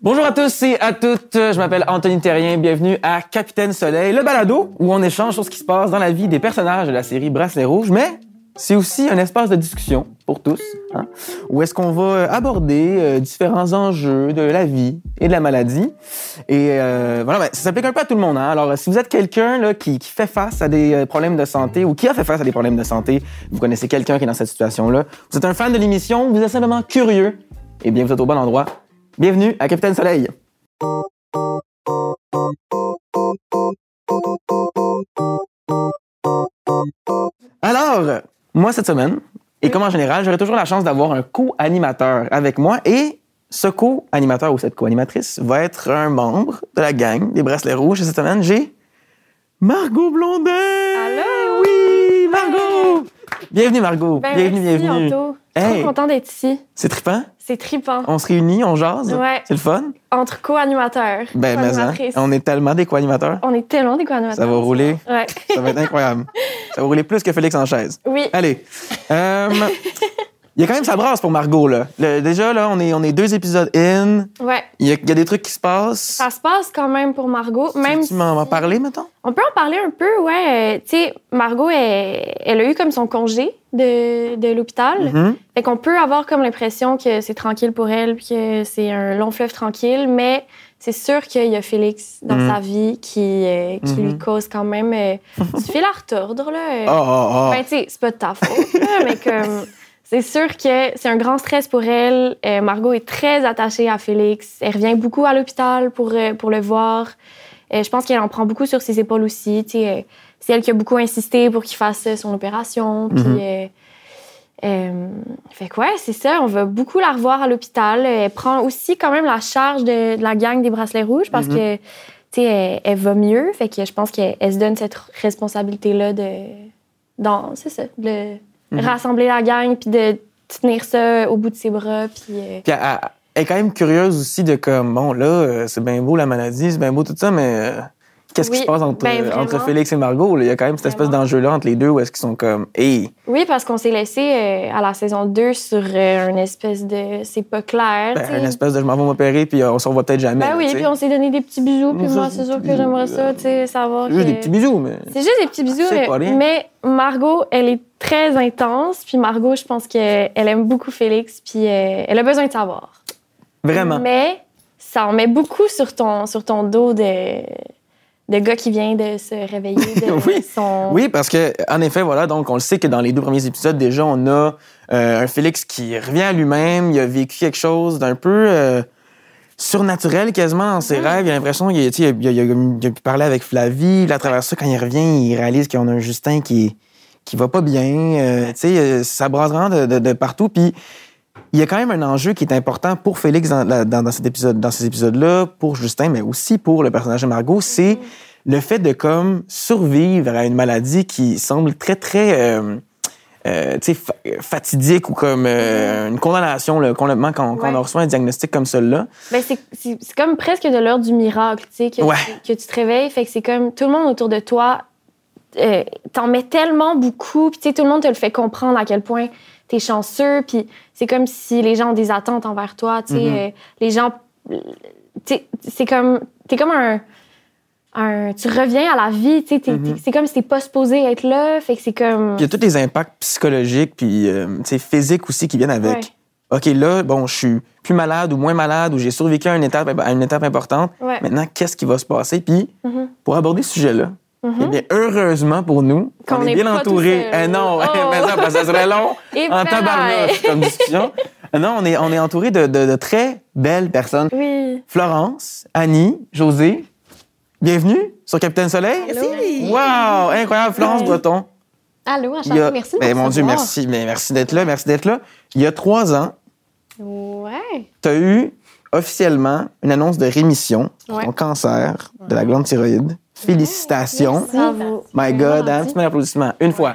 Bonjour à tous et à toutes, je m'appelle Anthony Terrien, bienvenue à Capitaine Soleil, le balado où on échange sur ce qui se passe dans la vie des personnages de la série Bracelet Rouge, mais c'est aussi un espace de discussion pour tous, hein, où est-ce qu'on va aborder euh, différents enjeux de la vie et de la maladie. Et euh, voilà, ben, ça s'applique un peu à tout le monde. Hein. Alors, si vous êtes quelqu'un qui, qui fait face à des euh, problèmes de santé ou qui a fait face à des problèmes de santé, vous connaissez quelqu'un qui est dans cette situation-là, vous êtes un fan de l'émission, vous êtes simplement curieux, eh bien, vous êtes au bon endroit. Bienvenue à Capitaine Soleil. Alors, moi, cette semaine, et comme en général, j'aurai toujours la chance d'avoir un co-animateur avec moi et ce co-animateur ou cette co-animatrice va être un membre de la gang des Bracelets Rouges. Et cette semaine, j'ai Margot Blondin! Allô? Oui, Margot! Bienvenue, Margot. Ben, bienvenue, merci, bienvenue. Anto. Hey. Trop content d'être ici. C'est trippant? C'est trippant. On se réunit, on jase? Ouais. C'est le fun? Entre co-animateurs. Ben, mais hein, on est tellement des co-animateurs. On est tellement des co-animateurs. Ça va rouler. Ouais. Ça va être incroyable. Ça va rouler plus que Félix en chaise. Oui. Allez. Euh, Il y a quand même sa brasse pour Margot, là. Le- déjà, là, on est, on est deux épisodes in. Ouais. Il y, a, il y a des trucs qui se passent. Ça se passe quand même pour Margot. Même tu m'en si- parler, mettons? On peut en parler un peu, ouais. Euh, Tu sais, Margot, elle, elle a eu comme son congé de, de l'hôpital. Mhm. Fait qu'on peut avoir comme l'impression que c'est tranquille pour elle, puis que c'est un long fleuve tranquille, mais c'est sûr qu'il y a Félix dans Mhm. sa vie qui, euh, qui lui cause quand même euh, du fil à retordre, là. Euh, Oh, oh, oh. Ben, tu sais, c'est pas de ta faute, là, mais comme. C'est sûr que c'est un grand stress pour elle. Euh, Margot est très attachée à Félix. Elle revient beaucoup à l'hôpital pour, euh, pour le voir. Euh, je pense qu'elle en prend beaucoup sur ses épaules aussi. C'est elle qui a beaucoup insisté pour qu'il fasse son opération. Puis, Mhm. euh, fait que ouais, c'est ça. On va beaucoup la revoir à l'hôpital. Elle prend aussi quand même la charge de, de la gang des bracelets rouges parce Mhm. que, tu sais, elle, elle va mieux. Fait que je pense qu'elle elle se donne cette responsabilité-là de, dans, c'est ça, de Mhm. rassembler la gang puis de tenir ça au bout de ses bras. Puis, euh, Puis elle, elle- est quand même curieuse aussi de comme, bon, là, euh, c'est bien beau la maladie, c'est bien beau tout ça, mais euh, qu'est-ce qui se passe entre, ben, entre Félix et Margot? là? Il y a quand même cette espèce d'enjeu-là entre les deux où est-ce qu'ils sont comme, hey, Oui, parce qu'on s'est laissé euh, à la saison 2 sur euh, une espèce de. C'est pas clair. ben, une espèce de je m'en vais m'opérer, puis euh, on s'en revoit peut-être jamais. Ben là, oui, puis on s'est donné des petits bisous, puis moi, c'est sûr que j'aimerais ça, là. tu sais, savoir. Juste que- des petits bisous, mais. C'est juste des petits bisous, mais, pas rien. mais Margot, elle est très intense, puis Margot, je pense qu'elle aime beaucoup Félix, puis euh, elle a besoin de savoir. Vraiment. Mais ça en met beaucoup sur ton, sur ton dos de, de gars qui vient de se réveiller de Oui. son... Oui, parce que en effet, voilà, donc on le sait que dans les deux premiers épisodes, déjà, on a euh, un Félix qui revient à lui-même, il a vécu quelque chose d'un peu euh, surnaturel quasiment dans ses rêves. Il a l'impression qu'il a, il a, il a- il a pu parler avec Flavie. Là, à travers ça, quand il revient, il réalise qu'on a un Justin qui qui va pas bien. Euh, tu sais, euh, ça brasse vraiment de, de- de partout. Puis il y a quand même un enjeu qui est important pour Félix dans, la- dans, dans cet épisode, dans ces épisodes-là, pour Justin, mais aussi pour le personnage de Margot, c'est le fait de comme survivre à une maladie qui semble très très euh, euh, fa- fatidique ou comme euh, une condamnation là, complètement quand, on reçoit un diagnostic comme celui-là. Ben, c'est- comme presque de l'ordre du miracle, tu sais, que, Ouais. tu, que tu te réveilles. Fait que c'est comme tout le monde autour de toi, t'en mets tellement beaucoup, puis tout le monde te le fait comprendre à quel point t'es chanceux, puis c'est comme si les gens ont des attentes envers toi, tu sais, Mhm. euh, les gens, c'est comme, t'es comme un, un- tu reviens à la vie, tu sais, Mhm. c'est comme si t'es pas supposé être là, fait que c'est comme, Puis il y a tous les impacts psychologiques puis euh, sais, physiques aussi qui viennent avec. Ouais. OK, là, bon, je suis plus malade ou moins malade ou j'ai survécu à une étape, à une étape importante. ouais. Maintenant, qu'est-ce qui va se passer? Puis, Mhm. pour aborder ce sujet-là, Mhm. eh bien, heureusement pour nous, on est bien entouré. Eh non, Oh. mais ça, parce que ça serait long Et en tabarnak comme discussion. Non, on est, on est entouré de, de- de très belles personnes. Oui. Florence, Annie, José, bienvenue sur Capitaine Soleil. Allô? Wow, incroyable, Florence. Breton. Allô, enchantée. a- Merci Ben, mon Dieu, merci. Mais merci d'être là, merci d'être là. Il y a trois ans, Ouais. tu as eu officiellement une annonce de rémission Ouais. ton cancer de la glande thyroïde. Félicitations. Merci. Bravo. My C'est God, un gentil. petit peu d'applaudissement. Une fois.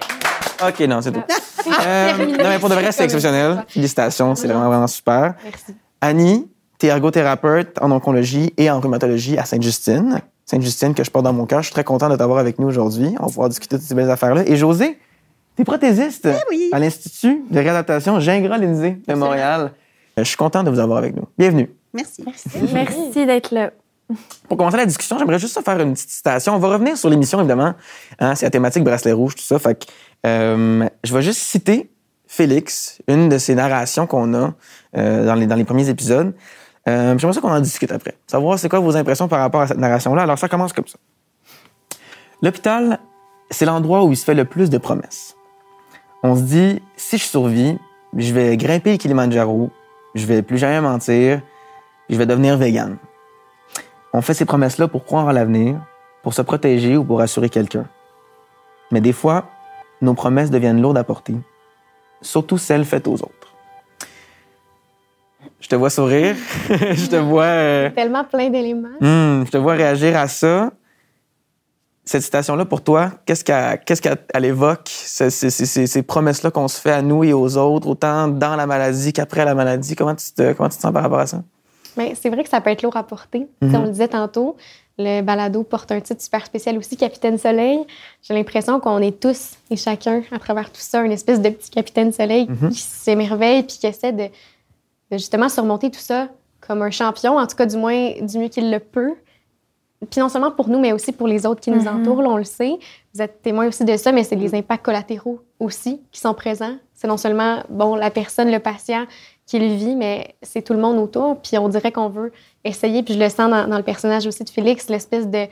OK, non, c'est tout. Euh, non, mais pour de vrai, c'est exceptionnel. Félicitations, c'est vraiment, vraiment super. Merci. Annie, tu es ergothérapeute en oncologie et en rhumatologie à Sainte-Justine. Sainte-Justine, que je porte dans mon cœur. Je suis très content de t'avoir avec nous aujourd'hui. On va pouvoir discuter de toutes ces belles affaires-là. Et José, tu es prothésiste oui. à l'Institut de réadaptation Gingras Lindsay de Montréal. Euh, Je suis content de vous avoir avec nous. Bienvenue. Merci. Merci d'être là. Pour commencer la discussion, j'aimerais juste faire une petite citation. On va revenir sur l'émission, évidemment. Hein, c'est la thématique bracelet rouge, tout ça. Fait que, euh, je vais juste citer Félix, une de ces narrations qu'on a euh, dans, les, dans les premiers épisodes. Euh, j'aimerais ça qu'on en discute après. Savoir c'est quoi vos impressions par rapport à cette narration-là. Alors, ça commence comme ça. L'hôpital, c'est l'endroit où il se fait le plus de promesses. On se dit, si je survis, je vais grimper le Kilimanjaro, je vais plus jamais mentir, je vais devenir vegan. On fait ces promesses-là pour croire en l'avenir, pour se protéger ou pour assurer quelqu'un. Mais des fois, nos promesses deviennent lourdes à porter, surtout celles faites aux autres. Je te vois sourire, je te vois, euh, Tellement plein d'éléments. hmm, je te vois réagir à ça. Cette citation-là, pour toi, qu'est-ce qu'elle évoque, ces, ces- ces- ces promesses-là qu'on se fait à nous et aux autres, autant dans la maladie qu'après la maladie? Comment tu, te, comment tu te sens par rapport à ça? Mais c'est vrai que ça peut être lourd à porter. Sais, On le disait tantôt, le balado porte un titre super spécial aussi, Capitaine Soleil. J'ai l'impression qu'on est tous et chacun, à travers tout ça, une espèce de petit Capitaine Soleil qui s'émerveille puis qui essaie de, de justement surmonter tout ça comme un champion, en tout cas du moins du mieux qu'il le peut. Puis non seulement pour nous, mais aussi pour les autres qui nous entourent, là, on le sait. Vous êtes témoin aussi de ça, mais c'est les impacts collatéraux aussi qui sont présents. C'est non seulement bon la personne, le patient qui le vit, mais c'est tout le monde autour. Puis on dirait qu'on veut essayer, puis je le sens dans, dans le personnage aussi de Félix, l'espèce de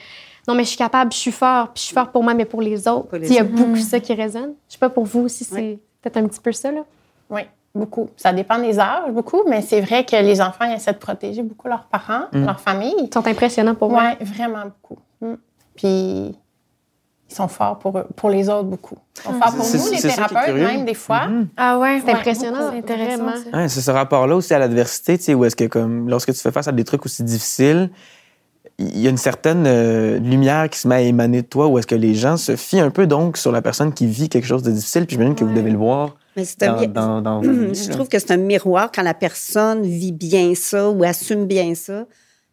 non, mais je suis capable, je suis fort, puis je suis fort pour moi, mais pour les autres. Pour les Il y a autres. beaucoup ça qui résonne. Je sais pas pour vous aussi, c'est peut-être un petit peu ça, là. Oui, beaucoup. Ça dépend des âges, beaucoup, mais c'est vrai que les enfants ils essaient de protéger beaucoup leurs parents, leur famille. Ils sont impressionnants pour moi. Oui, vraiment beaucoup. Mm. Puis ils sont forts pour, eux- pour les autres beaucoup. Ils sont forts pour C'est- nous, les ça qui est thérapeutes, curieux. même des fois. Ah ouais, C'est impressionnant, C'est intéressant. Ouais, c'est ce rapport-là aussi à l'adversité, tu sais, où est-ce que comme lorsque tu fais face à des trucs aussi difficiles, il y a une certaine euh, lumière qui se met à émaner de toi, où est-ce que les gens se fient un peu donc sur la personne qui vit quelque chose de difficile, puis j'imagine que vous devez le voir Mais c'est un dans, dans, dans Je trouve que c'est un miroir quand la personne vit bien ça ou assume bien ça.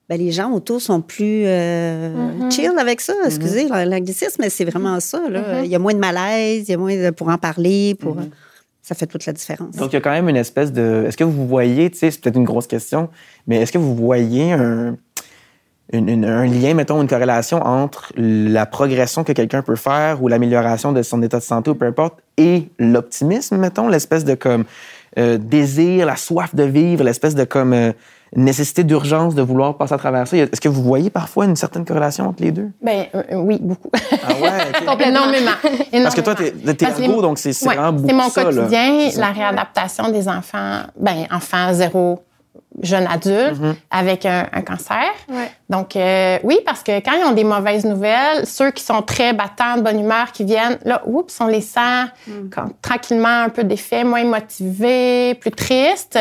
Ben, les gens autour sont plus euh, chill avec ça. Excusez l'anglicisme, mais c'est vraiment ça. Là. Il y a moins de malaise, il y a moins de, pour en parler. Pour, Ça fait toute la différence. Donc, il y a quand même une espèce de. Est-ce que vous voyez, tu sais, c'est peut-être une grosse question, mais est-ce que vous voyez un, une- une- un lien, mettons, une corrélation entre la progression que quelqu'un peut faire ou l'amélioration de son état de santé ou peu importe et l'optimisme, mettons, l'espèce de comme euh, désir, la soif de vivre, l'espèce de comme euh, nécessité d'urgence de vouloir passer à travers ça? Est-ce que vous voyez parfois une certaine corrélation entre les deux? Ben, euh, oui, beaucoup. Ah ouais. Énormément. Parce que toi, t'es t'es Parce ergo, donc c'est c'est Ouais, vraiment beaucoup C'est mon ça, là. quotidien, ça. la réadaptation des enfants, ben, enfants zéro, jeunes adultes, Mm-hmm. avec un, un cancer. Ouais. Donc, euh, oui, parce que quand ils ont des mauvaises nouvelles, ceux qui sont très battants, de bonne humeur, qui viennent, là, oups, on les sent comme, tranquillement un peu défaits, moins motivés, plus tristes.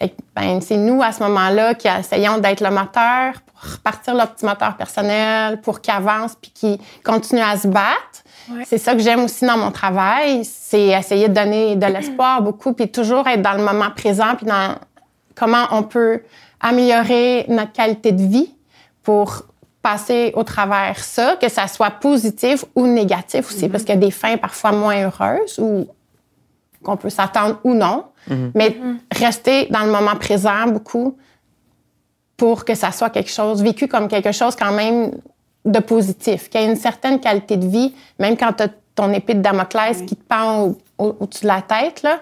Que, ben, c'est nous, à ce moment-là, qui essayons d'être le moteur pour repartir leur petit moteur personnel, pour qu'ils avancent puis qu'ils continuent à se battre. Ouais. C'est ça que j'aime aussi dans mon travail, c'est essayer de donner de l'espoir beaucoup, puis toujours être dans le moment présent, puis dans comment on peut améliorer notre qualité de vie pour passer au travers ça, que ça soit positif ou négatif aussi, parce qu'il y a des fins parfois moins heureuses ou qu'on peut s'attendre ou non, mais rester dans le moment présent beaucoup pour que ça soit quelque chose, vécu comme quelque chose quand même de positif, qu'il y ait une certaine qualité de vie, même quand tu as ton épée de Damoclès qui te pend au- au- au-dessus de la tête. Là.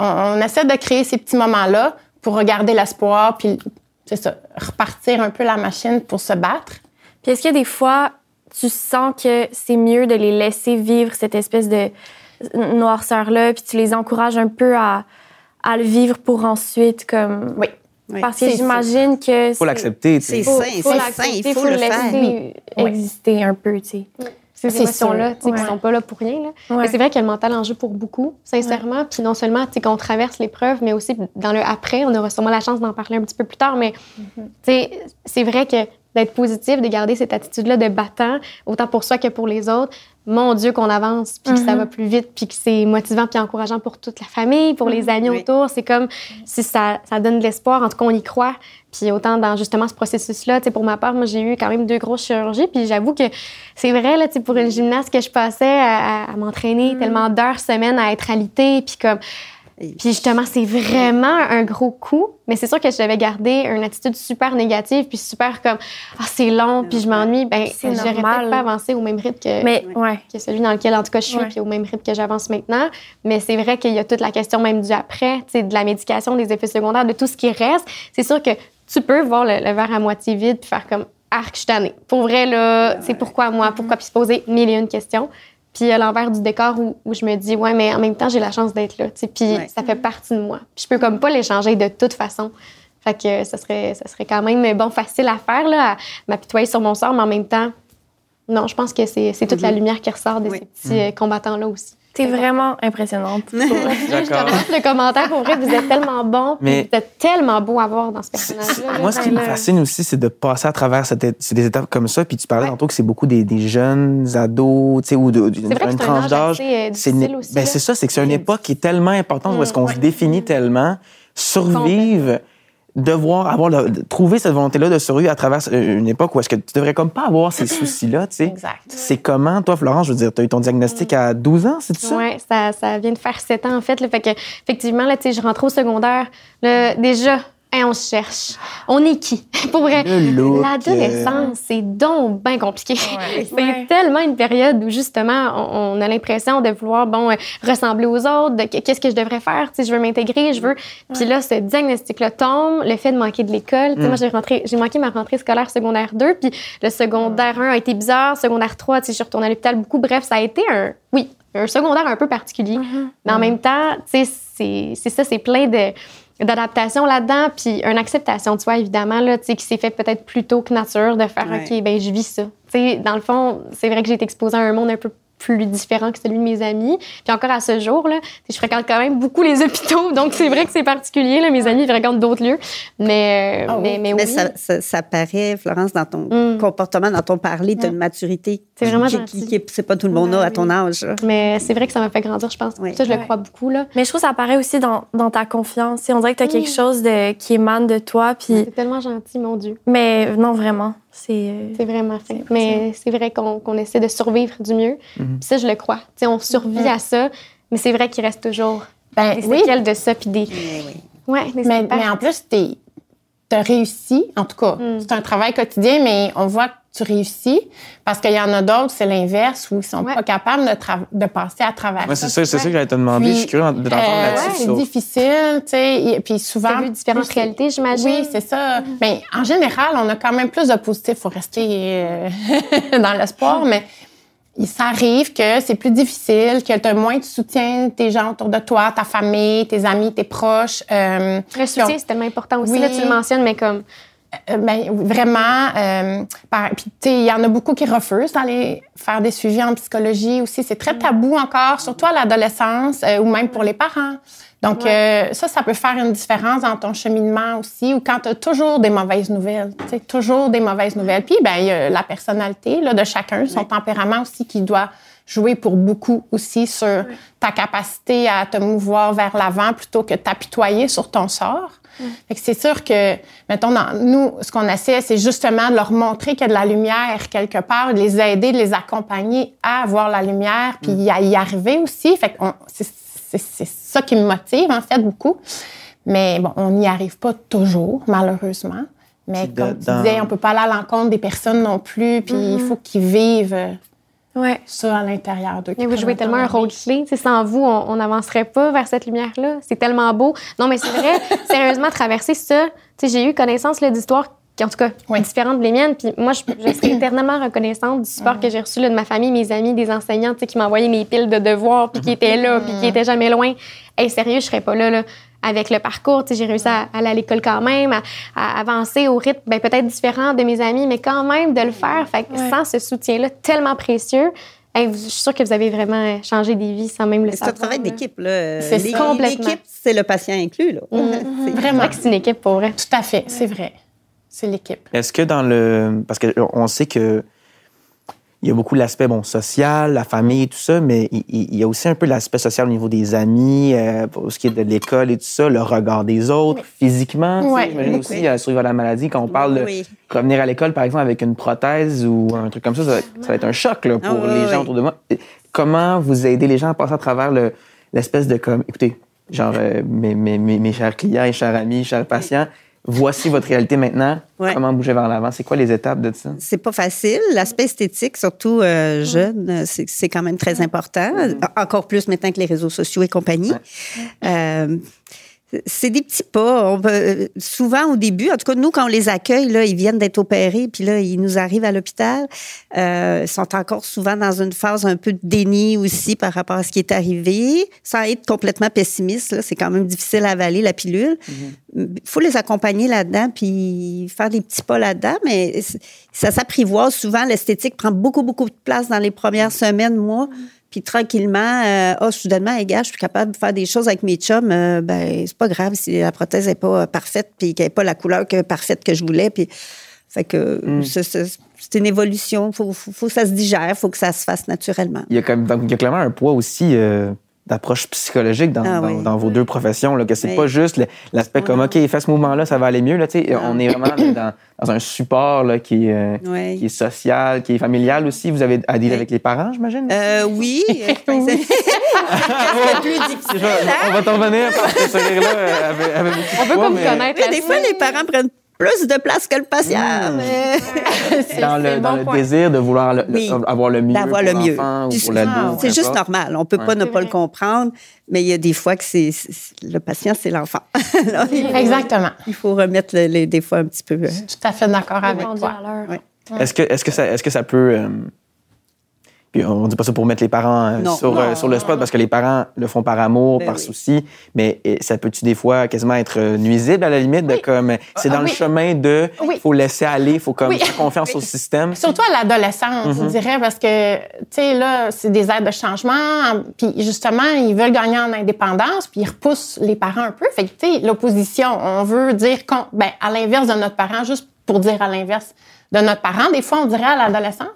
On, essaie de créer ces petits moments-là pour regarder l'espoir, puis c'est ça, repartir un peu la machine pour se battre. Puis est-ce que des fois, tu sens que c'est mieux de les laisser vivre cette espèce de noirceur-là, puis tu les encourages un peu à, à le vivre pour ensuite, comme... Oui. Oui. Parce que j'imagine que... Faut l'accepter, tu sais. C'est Faut, sain, faut c'est sain, il faut faut le le faire. laisser exister un peu, tu sais. Ces émotions-là, qui Ouais. sont pas là pour rien. Là. Ouais. Mais c'est vrai qu'il y a le mental en jeu pour beaucoup, sincèrement. Puis non seulement qu'on traverse l'épreuve, mais aussi dans le après. On aura sûrement la chance d'en parler un petit peu plus tard. Mais sais, c'est vrai que d'être positif, de garder cette attitude-là de battant, autant pour soi que pour les autres, mon Dieu, qu'on avance, puis que ça va plus vite, puis que c'est motivant puis encourageant pour toute la famille, pour les amis Oui. autour. C'est comme si ça, ça donne de l'espoir. En tout cas, on y croit. Puis autant dans justement ce processus-là, pour ma part, moi, j'ai eu quand même deux grosses chirurgies. Puis j'avoue que c'est vrai, là, pour une gymnaste que je passais à, à- à m'entraîner tellement d'heures semaine à être alitée, puis comme Puis justement, c'est vraiment un gros coup. Mais c'est sûr que je devais garder une attitude super négative, puis super comme ah c'est long, puis je m'ennuie. Ben j'aurais peut-être pas avancé au même rythme que Mais, ouais. que celui dans lequel, en tout cas, je suis, puis au même rythme que j'avance maintenant. Mais c'est vrai qu'il y a toute la question même du après, tu sais, de la médication, des effets secondaires, de tout ce qui reste. C'est sûr que tu peux voir le, le verre à moitié vide puis faire comme arc, je suis tannée. Pour vrai, là, c'est pourquoi moi, pourquoi, puis se poser mille et une questions. Puis à l'envers du décor où, où je me dis, ouais, mais en même temps, j'ai la chance d'être là, puis Ouais. ça fait partie de moi. Puis je peux comme pas l'échanger de toute façon. Fait que ça serait, ça serait quand même, bon, facile à faire, là, à m'apitoyer sur mon sort, mais en même temps, non, je pense que c'est c'est toute la lumière qui ressort de Oui. ces petits euh, combattants-là aussi. T'es vraiment impressionnante. Je te le commentaire. Pour vrai, vous êtes tellement bon. Mais- Vous êtes tellement beau à voir dans ce personnage-là. Moi, ce qui ben me fascine aussi, c'est de passer à travers cette, des étapes comme ça. Puis tu parlais tantôt que c'est beaucoup des, des jeunes ados, tu sais, ou d'une tranche âge d'âge. euh, C'est ben, c'est ça, c'est que c'est une Très époque qui est tellement importante où est-ce qu'on Mm, se définit tellement, survivre, devoir avoir le- trouver cette volonté-là de survivre à travers une époque où est-ce que tu devrais comme pas avoir ces soucis-là, tu sais. Exact. C'est comment, toi, Florence, je veux dire, tu as eu ton diagnostic à 12 ans, c'est ça? Oui, ça, ça vient de faire sept ans, en fait. Là, fait que, effectivement, là, tu sais, je rentre au secondaire. Là, déjà, hein, on se cherche. On est qui? Pour vrai, l'adolescence, c'est donc bien compliqué. Ouais. C'est Ouais. tellement une période où, justement, on, on a l'impression de vouloir, bon, euh, ressembler aux autres, qu'est-ce que je devrais faire, tu sais, je veux m'intégrer, je veux... Puis là, ce diagnostic-là tombe, le fait de manquer de l'école. Mm. Moi, j'ai rentré, j'ai manqué ma rentrée scolaire secondaire 2, puis le secondaire 1 a été bizarre, secondaire 3, tu sais, je suis retournée à l'hôpital beaucoup. Bref, ça a été un... Oui, un secondaire un peu particulier. Mais en même temps, tu sais, c'est c'est ça, c'est plein de d'adaptation là-dedans, puis une acceptation de soi, évidemment, là, tu sais, qui s'est fait peut-être plus tôt que nature, de faire, Ouais. OK, ben je vis ça. Tu sais, dans le fond, c'est vrai que j'ai été exposée à un monde un peu plus différent que celui de mes amis. Puis encore à ce jour, là, tu sais, je fréquente quand même beaucoup les hôpitaux, donc c'est vrai que c'est particulier. Là, mes amis fréquentent d'autres lieux. Mais, euh, Ah mais, mais oui. Mais ça, ça, ça paraît, Florence, dans ton Mm. comportement, dans ton parler, tu as une maturité. C'est vraiment qui, gentil. qui, qui- c'est pas tout le monde a à ton âge. là. Mais c'est vrai que ça m'a fait grandir, je pense. Oui. Ça, je le Ouais. crois beaucoup. Là. Mais je trouve que ça apparaît aussi dans, dans ta confiance. On dirait que tu as Mm. quelque chose de, qui émane de toi. Puis... C'est tellement gentil, mon Dieu. Mais non, vraiment. C'est. euh, C'est vraiment fin. Mais c'est vrai qu'on essaie de survivre du mieux. Mhm. Ça, je le crois. Tu sais, on survit à ça, mais c'est vrai qu'il reste toujours Ben des oui, séquelles de ça, puis des... Mais oui. Ouais, des mais, mais en plus, tu as réussi. En tout cas, Mm. c'est un travail quotidien, mais on voit que tu réussis parce qu'il y en a d'autres, c'est l'inverse, où ils sont Ouais. pas capables de, tra- de passer à travers Ouais, c'est ça. c'est ça que j'allais te demander. Puis, je suis curieux de t'entendre Euh, là-dessus. c'est difficile, tu sais. et- Puis souvent. Vu différentes réalités, j'imagine. Oui, c'est ça. Mais en général, on a quand même plus de positif. Il faut rester euh, dans l'espoir, mais il s'arrive que c'est plus difficile, que tu as moins de soutien tes gens autour de toi, ta famille, tes amis, tes proches. Euh, Le soutien, c'est tellement important aussi. Oui. Là, tu le mentionnes, mais comme... euh, ben, vraiment, euh, par- puis tu sais, il y en a beaucoup qui refusent d'aller faire des suivis en psychologie aussi. C'est très tabou encore, surtout à l'adolescence euh, ou même pour les parents. Donc, euh, ça, ça peut faire une différence dans ton cheminement aussi, ou quand tu as toujours des mauvaises nouvelles, tu sais, toujours des mauvaises nouvelles. Puis, ben, il y a la personnalité là, de chacun, son tempérament aussi qui doit jouer pour beaucoup aussi sur ta capacité à te mouvoir vers l'avant plutôt que t'apitoyer sur ton sort. Fait que c'est sûr que, mettons, dans, nous, ce qu'on essaie, c'est justement de leur montrer qu'il y a de la lumière quelque part, de les aider, de les accompagner à voir la lumière, puis à y arriver aussi. Fait que c'est, ça qui me motive, en fait, beaucoup. Mais bon, on n'y arrive pas toujours, malheureusement. Mais comme tu disais, on peut pas aller à l'encontre des personnes non plus, puis il faut qu'ils vivent euh, Ouais. ça à l'intérieur d'eux. Mais vous jouez tellement un rôle clé. Sans vous, on n'avancerait pas vers cette lumière-là. C'est tellement beau. Non, mais c'est vrai, sérieusement, traverser ça, j'ai eu connaissance d'histoires qui, en tout cas, Oui. différentes des miennes. Puis moi, je, je serais éternellement reconnaissante du support que j'ai reçu là, de ma famille, mes amis, des enseignants, qui m'envoyaient mes piles de devoirs, puis qui étaient là, puis qui étaient jamais loin. Hey, sérieux, je serais pas là, là. Avec le parcours, tu sais, j'ai réussi à, à aller à l'école quand même, à, à avancer au rythme ben, peut-être différent de mes amis, mais quand même de le faire. Fait que Ouais. sans ce soutien-là tellement précieux, hey, vous- je suis sûre que vous avez vraiment changé des vies sans même le C'est savoir. un travail d'équipe. là. C'est. Complètement. L'équipe, c'est le patient inclus. Là. Mhm. C'est- C'est Vraiment. vrai que c'est une équipe pour vrai. Tout à fait, c'est vrai. C'est l'équipe. Est-ce que dans le. Parce qu'on sait que. Il y a beaucoup l'aspect bon, social, la famille et tout ça, mais il, y a aussi un peu l'aspect social au niveau des amis, euh, pour ce qui est de l'école et tout ça, le regard des autres, physiquement. Ouais. J'imagine aussi, euh, survivre à la maladie, quand on parle de Oui. revenir à l'école, par exemple, avec une prothèse ou un truc comme ça, ça va, ça va être un choc là, pour les oui. gens autour de moi. Comment vous aidez les gens à passer à travers le- l'espèce de comme, écoutez, genre, euh, mes, mes, mes, mes chers clients et chers amis, chers patients, voici votre réalité maintenant. Ouais. Comment bouger vers l'avant? C'est quoi les étapes de ça? C'est pas facile. L'aspect esthétique, surtout euh, jeune, c'est c'est quand même très important. Encore plus maintenant que les réseaux sociaux et compagnie. Euh, c'est des petits pas. On peut- euh, souvent, au début, en tout cas, nous, quand on les accueille, là, ils viennent d'être opérés, puis là, ils nous arrivent à l'hôpital. Euh, ils sont encore souvent dans une phase un peu de déni aussi par rapport à ce qui est arrivé, sans être complètement pessimiste. C'est quand même difficile à avaler, la pilule. Il faut les accompagner là-dedans, puis faire des petits pas là-dedans, mais ça s'apprivoise souvent. L'esthétique prend beaucoup, beaucoup de place dans les premières semaines, mois. Puis tranquillement, euh, ah, soudainement, hey, gars, je suis capable de faire des choses avec mes chums. euh, ben, c'est pas grave si la prothèse n'est pas euh, parfaite, puis qu'elle n'est pas la couleur que, parfaite que je voulais. Puis, fait que c'est- c'est c'est une évolution. Faut, faut, faut que ça se digère, faut que ça se fasse naturellement. Il y a, quand même, donc, il y a clairement un poids aussi euh, d'approche psychologique dans, Ah dans, oui. dans vos deux professions, là, que c'est Oui. pas juste l'aspect comme, OK, fais ce mouvement-là, ça va aller mieux. Là, tu sais, on est vraiment dans, dans un support là, qui, est, euh, Ouais. qui est social, qui est familial aussi. Vous avez à dire Oui. avec les parents, j'imagine? Euh, oui. on va t'en revenir parce que ce rire-là euh, avait, avait beaucoup de On veut pas vous mais connaître. Des fois, les parents prennent plus de place que le patient. Mm. mais- Dans le, c'est dans bon le point. désir de vouloir le- Oui. avoir le mieux D'avoir pour le mieux. l'enfant ou Puis pour c'est- l'ado. C'est peu juste normal. On peut Ouais. pas ne pas le comprendre, mais il y a des fois que c'est le patient, c'est l'enfant. Exactement. Il faut remettre le- les, des fois un petit peu. euh, Tout à fait d'accord avec toi. Ouais. Est-ce que, ça, est-ce que ça peut. euh, on dit pas ça pour mettre les parents euh, Non. sur, euh, sur le spot parce que les parents le font par amour, Ben par oui. souci, mais ça peut-tu des fois quasiment être euh, nuisible à la limite de comme c'est dans Ah, le oui. chemin de Oui. faut laisser aller, faut comme Oui. faire confiance au système. Surtout à l'adolescence, je dirais, parce que, tu sais, là, c'est des aides de changement. en- Puis, justement, ils veulent gagner en indépendance, puis ils repoussent les parents un peu. Fait que, tu sais, l'opposition, on veut dire, qu'on, ben, à l'inverse de notre parent, juste pour dire à l'inverse de notre parent. Des fois, on dirait à l'adolescence.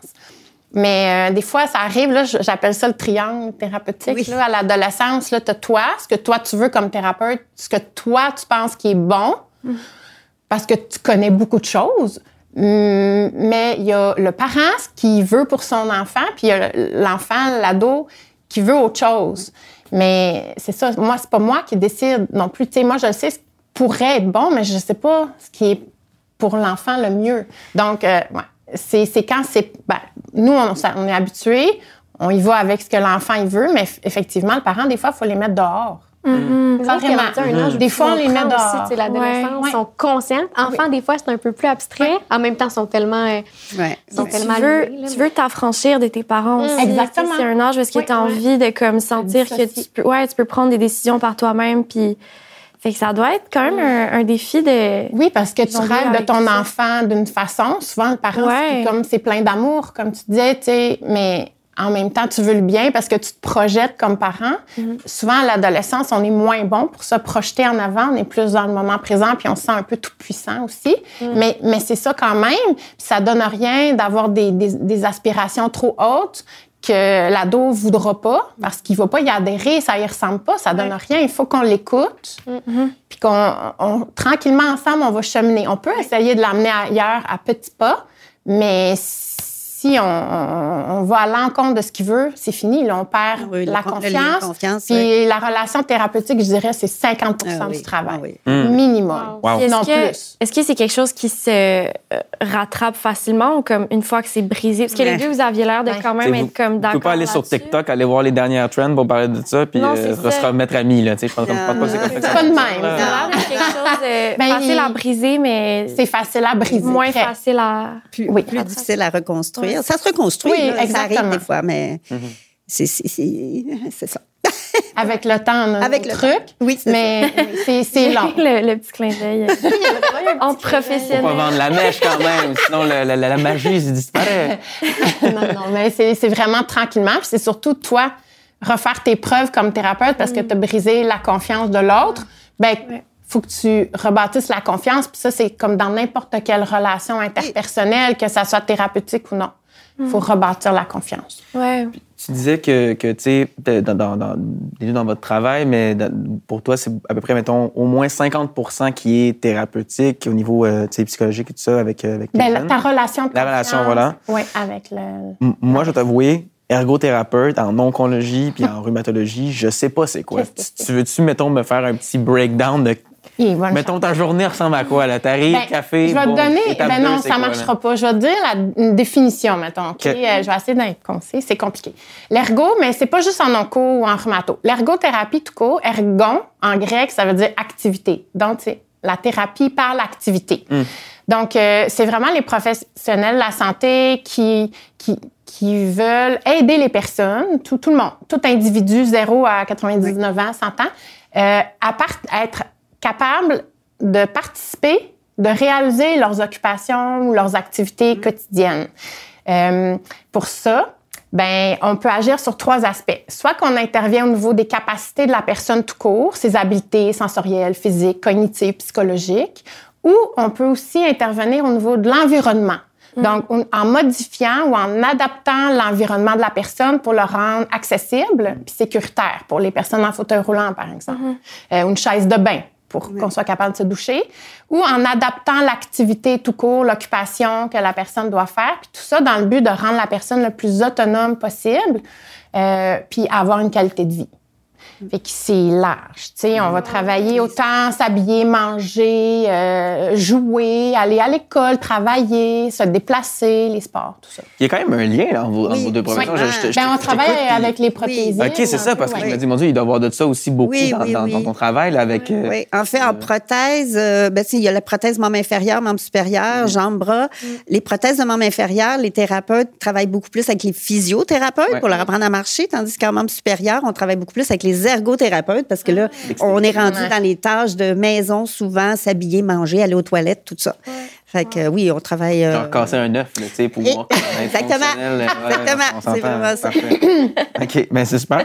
Mais euh, des fois, ça arrive, là, j'appelle ça le triangle thérapeutique. Oui. Là, à l'adolescence, là, t'as toi, ce que toi tu veux comme thérapeute, ce que toi tu penses qui est bon, parce que tu connais beaucoup de choses. Hum, Mais il y a le parent ce qu'il veut pour son enfant, puis il y a l'enfant, l'ado, qui veut autre chose. Mais c'est ça, moi, c'est pas moi qui décide non plus. Tu sais, moi, je sais ce qui pourrait être bon, mais je sais pas ce qui est pour l'enfant le mieux. Donc, euh, ouais, c'est c'est quand c'est. ben, nous, on, ça- on est habitués, on y va avec ce que l'enfant il veut, mais eff- effectivement, le parent, des fois, il faut les mettre dehors. Carrément. Carrément. Des fois, on les met dehors. Aussi, tu l'adolescence, Ouais. sont conscientes. Enfants, des fois, c'est un peu plus abstrait. En même temps, ils sont tellement, euh, ouais. ils sont Tu tellement veux, allumés, là, tu veux t'affranchir de tes parents aussi. Exactement. Tu C'est un âge où est-ce que tu as ouais. envie de comme sentir que tu peux, ouais, tu peux prendre des décisions par toi-même. Puis, fait que ça doit être quand même un, un défi de. Oui, parce que tu rêves de ton enfant d'une façon. Souvent, le parent, Ouais. c'est comme c'est plein d'amour, comme tu disais, tu sais, mais en même temps, tu veux le bien parce que tu te projettes comme parent. Mm-hmm. Souvent, à l'adolescence, on est moins bon pour se projeter en avant. On est plus dans le moment présent, puis on se sent un peu tout puissant aussi. Mm. Mais, mais c'est ça quand même. Puis ça donne rien d'avoir des, des, des aspirations trop hautes que l'ado voudra pas parce qu'il va pas y adhérer, ça y ressemble pas, ça donne rien. Il faut qu'on l'écoute, puis qu'on on- tranquillement ensemble, on va cheminer. On peut essayer de l'amener ailleurs à petits pas, mais si on, on- on va à l'encontre de ce qu'il veut, c'est fini. Là, on perd Ah oui, la confiance. confiance, puis la relation thérapeutique, je dirais, c'est 50 Ah oui, du travail. ah oui. Minimum. Wow. Puis Est-ce Non que, plus. est-ce que c'est quelque chose qui se euh, rattrape facilement ou comme une fois que c'est brisé? Parce que les deux, vous aviez l'air de Ouais. quand même vous- être comme d'accord. pouvez pas aller sur. TikTok, aller voir les dernières trends pour parler de ça, puis Non, euh, c'est se ça. remettre amis. Là, tu je pense, pas c'est ça. C'est ça pas de même. fonctionne. Ça a l'air d'être quelque chose de Ben, facile il- à briser, mais C'est facile à briser. moins facile à. plus difficile à reconstruire. Ça se reconstruit, Oui, là, ça exactement. arrive des fois, mais Mm-hmm. c'est- c'est c'est- c'est ça. Avec le temps, on a Avec le trucs, Oui, c'est mais c'est c'est long. le, le petit clin d'œil. en Faut professionnel. pas vendre la mèche quand même, sinon le- la, magie se disparaît. non, non, mais c'est c'est vraiment tranquillement. Puis c'est surtout toi refaire tes preuves comme thérapeute parce que tu as brisé la confiance de l'autre. Ben, faut que tu rebâtisses la confiance. Puis ça, c'est comme dans n'importe quelle relation interpersonnelle, que ça soit thérapeutique ou non. Il faut rebâtir la confiance. Ouais. Tu disais que, que tu sais, dans, dans, dans, dans votre travail, mais dans- pour toi, c'est à peu près, mettons, au moins 50% qui est thérapeutique au niveau euh, tu sais, psychologique et tout ça avec, euh, avec Ben, ta relation de La relation, voilà. Oui, avec le... M- Moi, je vais t'avouer, ergothérapeute en oncologie puis en rhumatologie, je sais pas c'est quoi. Tu veux-tu, mettons, me faire un petit breakdown de. Voilà. Mettons, ta journée ressemble à quoi, là? T'arrives, Ben, café. Je vais bon, te donner. Ben non, ça quoi, marchera pas. Je vais te dire la une définition, mettons. OK? Euh, je vais essayer d'être concis. C'est compliqué. L'ergo, mais c'est pas juste en onco ou en rhumato. L'ergothérapie, tout court, ergon, en grec, ça veut dire activité. Donc, c'est la thérapie par l'activité. Hmm. Donc, euh, c'est vraiment les professionnels de la santé qui, qui, qui veulent aider les personnes, tout, tout le monde, tout individu, 0 à 99 ans, 100 ans, euh, à, part- à être capable de participer, de réaliser leurs occupations ou leurs activités quotidiennes. Euh, pour ça, ben, on peut agir sur trois aspects. Soit qu'on intervient au niveau des capacités de la personne tout court, ses habiletés sensorielles, physiques, cognitives, psychologiques, ou on peut aussi intervenir au niveau de l'environnement. Donc, on- en modifiant ou en adaptant l'environnement de la personne pour le rendre accessible puis sécuritaire pour les personnes en fauteuil roulant, par exemple, Euh, ou une chaise de bain pour qu'on soit capable de se doucher, ou en adaptant l'activité tout court, l'occupation que la personne doit faire, puis tout ça dans le but de rendre la personne le plus autonome possible, euh, puis avoir une qualité de vie. Fait que c'est large, tu sais, on va travailler autant s'habiller, manger, euh, jouer, aller à l'école, travailler, se déplacer, les sports, tout ça. Il y a quand même un lien là, entre vos, Oui, deux professions. Je- je- je- Ben, on travaille puis- avec les prothésistes. OK, c'est ça, parce que je me dis, mon Dieu, il doit y avoir de ça aussi beaucoup Oui, dans, oui, dans- oui. dans ton travail là, avec. euh, Oui, en fait, en prothèse, euh, ben, tu sais, il y a la prothèse membre inférieur, membre supérieur, jambes, bras. Les prothèses de membre inférieur, les thérapeutes travaillent beaucoup plus avec les physiothérapeutes Ouais. pour leur apprendre à marcher, tandis qu'en membre supérieur, on travaille beaucoup plus avec les ergothérapeutes parce que là, on est rendu Ouais. dans les tâches de maison, souvent, s'habiller, manger, aller aux toilettes, tout ça. Fait que oui, on travaille. euh, casser un œuf, là, tu sais, pour voir Exactement. ouais, Exactement. on s'entend, C'est vraiment ça. OK, ben c'est super.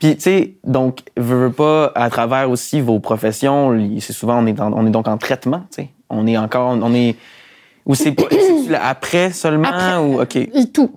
Puis, tu sais, donc, veux, veux pas, à travers aussi vos professions, c'est souvent, on est, dans- on est donc en traitement, tu sais. On est encore, on est... Ou c'est pas... c'est-tu là après seulement, Après. ou... OK, Tout.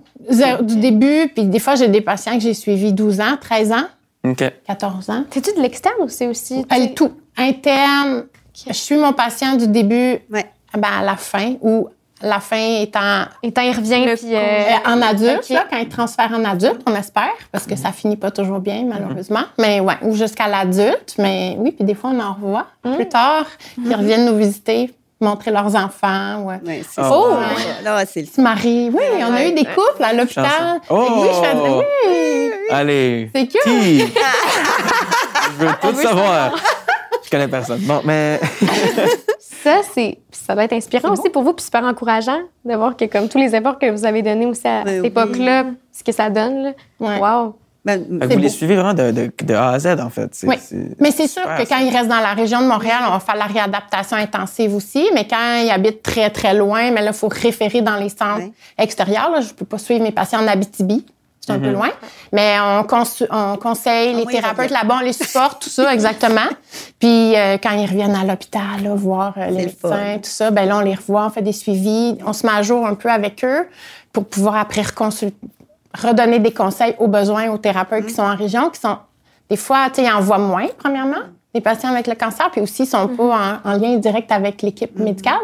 Du début, puis des fois, j'ai des patients que j'ai suivis 12 ans, 13 ans, OK. 14 ans. C'est-tu de l'externe ou c'est aussi. tout. Interne? Je suis mon patient du début Ouais. ben, à la fin, ou la fin étant Et quand il revient, Le puis. euh, en adulte, là, quand il transfère en adulte, on espère, parce que ça finit pas toujours bien, malheureusement. Mais ouais, ou jusqu'à l'adulte. Mais oui, puis des fois, on en revoit plus tard. Ils reviennent nous visiter, montrer leurs enfants. Ouais. Ouais, c'est Oh, ouais. Là, c'est le Se marient. Oui, on a eu des couples à l'hôpital. Oh! Oui, je fais oui. Allez. C'est cute. Qui? Je veux tout savoir. Je connais personne. Bon, mais... Ça, c'est, ça doit être inspirant aussi pour vous, puis super encourageant de voir que, comme tous les efforts que vous avez donnés aussi à Ben cette oui. époque-là, ce que ça donne, là. Ouais. Wow. Ben, vous beau. les suivez vraiment de, de, de A à Z, en fait. Oui. Mais c'est sûr que ça. quand ils restent dans la région de Montréal, on va faire la réadaptation intensive aussi. Mais quand ils habitent très, très loin, mais là, il faut référer dans les centres extérieurs. Là. Je ne peux pas suivre mes patients en Abitibi. C'est un Mhm. peu loin. Mais on, conseille les Ah oui, ils thérapeutes là-bas, on les supporte, tout ça, exactement. Puis euh, quand ils reviennent à l'hôpital, voir euh, les le médecins, tout ça, ben là, on les revoit, on fait des suivis, on se met à jour un peu avec eux pour pouvoir après reconsul- redonner des conseils aux besoins aux thérapeutes Mm. qui sont en région, qui sont des fois, tu sais, ils en voient moins, premièrement, des patients avec le cancer, puis aussi, ils sont pas en, en lien direct avec l'équipe Mm. médicale.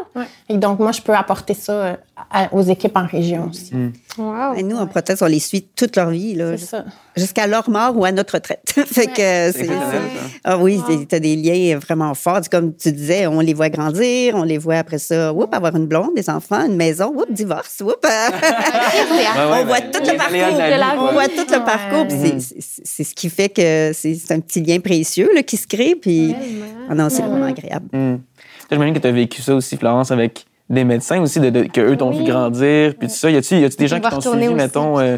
Et donc, moi, je peux apporter ça euh, à- aux équipes en région aussi. Wow. Et nous, en prothèse, on les suit toute leur vie, là, C'est ça. Jusqu'à leur mort ou à notre retraite. fait que C'est. Ah oui, tu as des liens vraiment forts. Comme tu disais, on les voit grandir, on les voit après ça, oups, avoir une blonde, des enfants, une maison, oups, divorce, oups. On voit tout le parcours. on voit tout le parcours. c'est- ce qui fait que c'est un petit lien précieux là, qui se crée. Puis, ah non, c'est vraiment agréable. Hmm. J'imagine que tu as vécu ça aussi, Florence, avec des médecins aussi, de, de- que eux t'ont vu grandir, puis tout ça. Y a-tu y a-tu des gens qui t'ont retourner suivi, aussi, mettons, euh,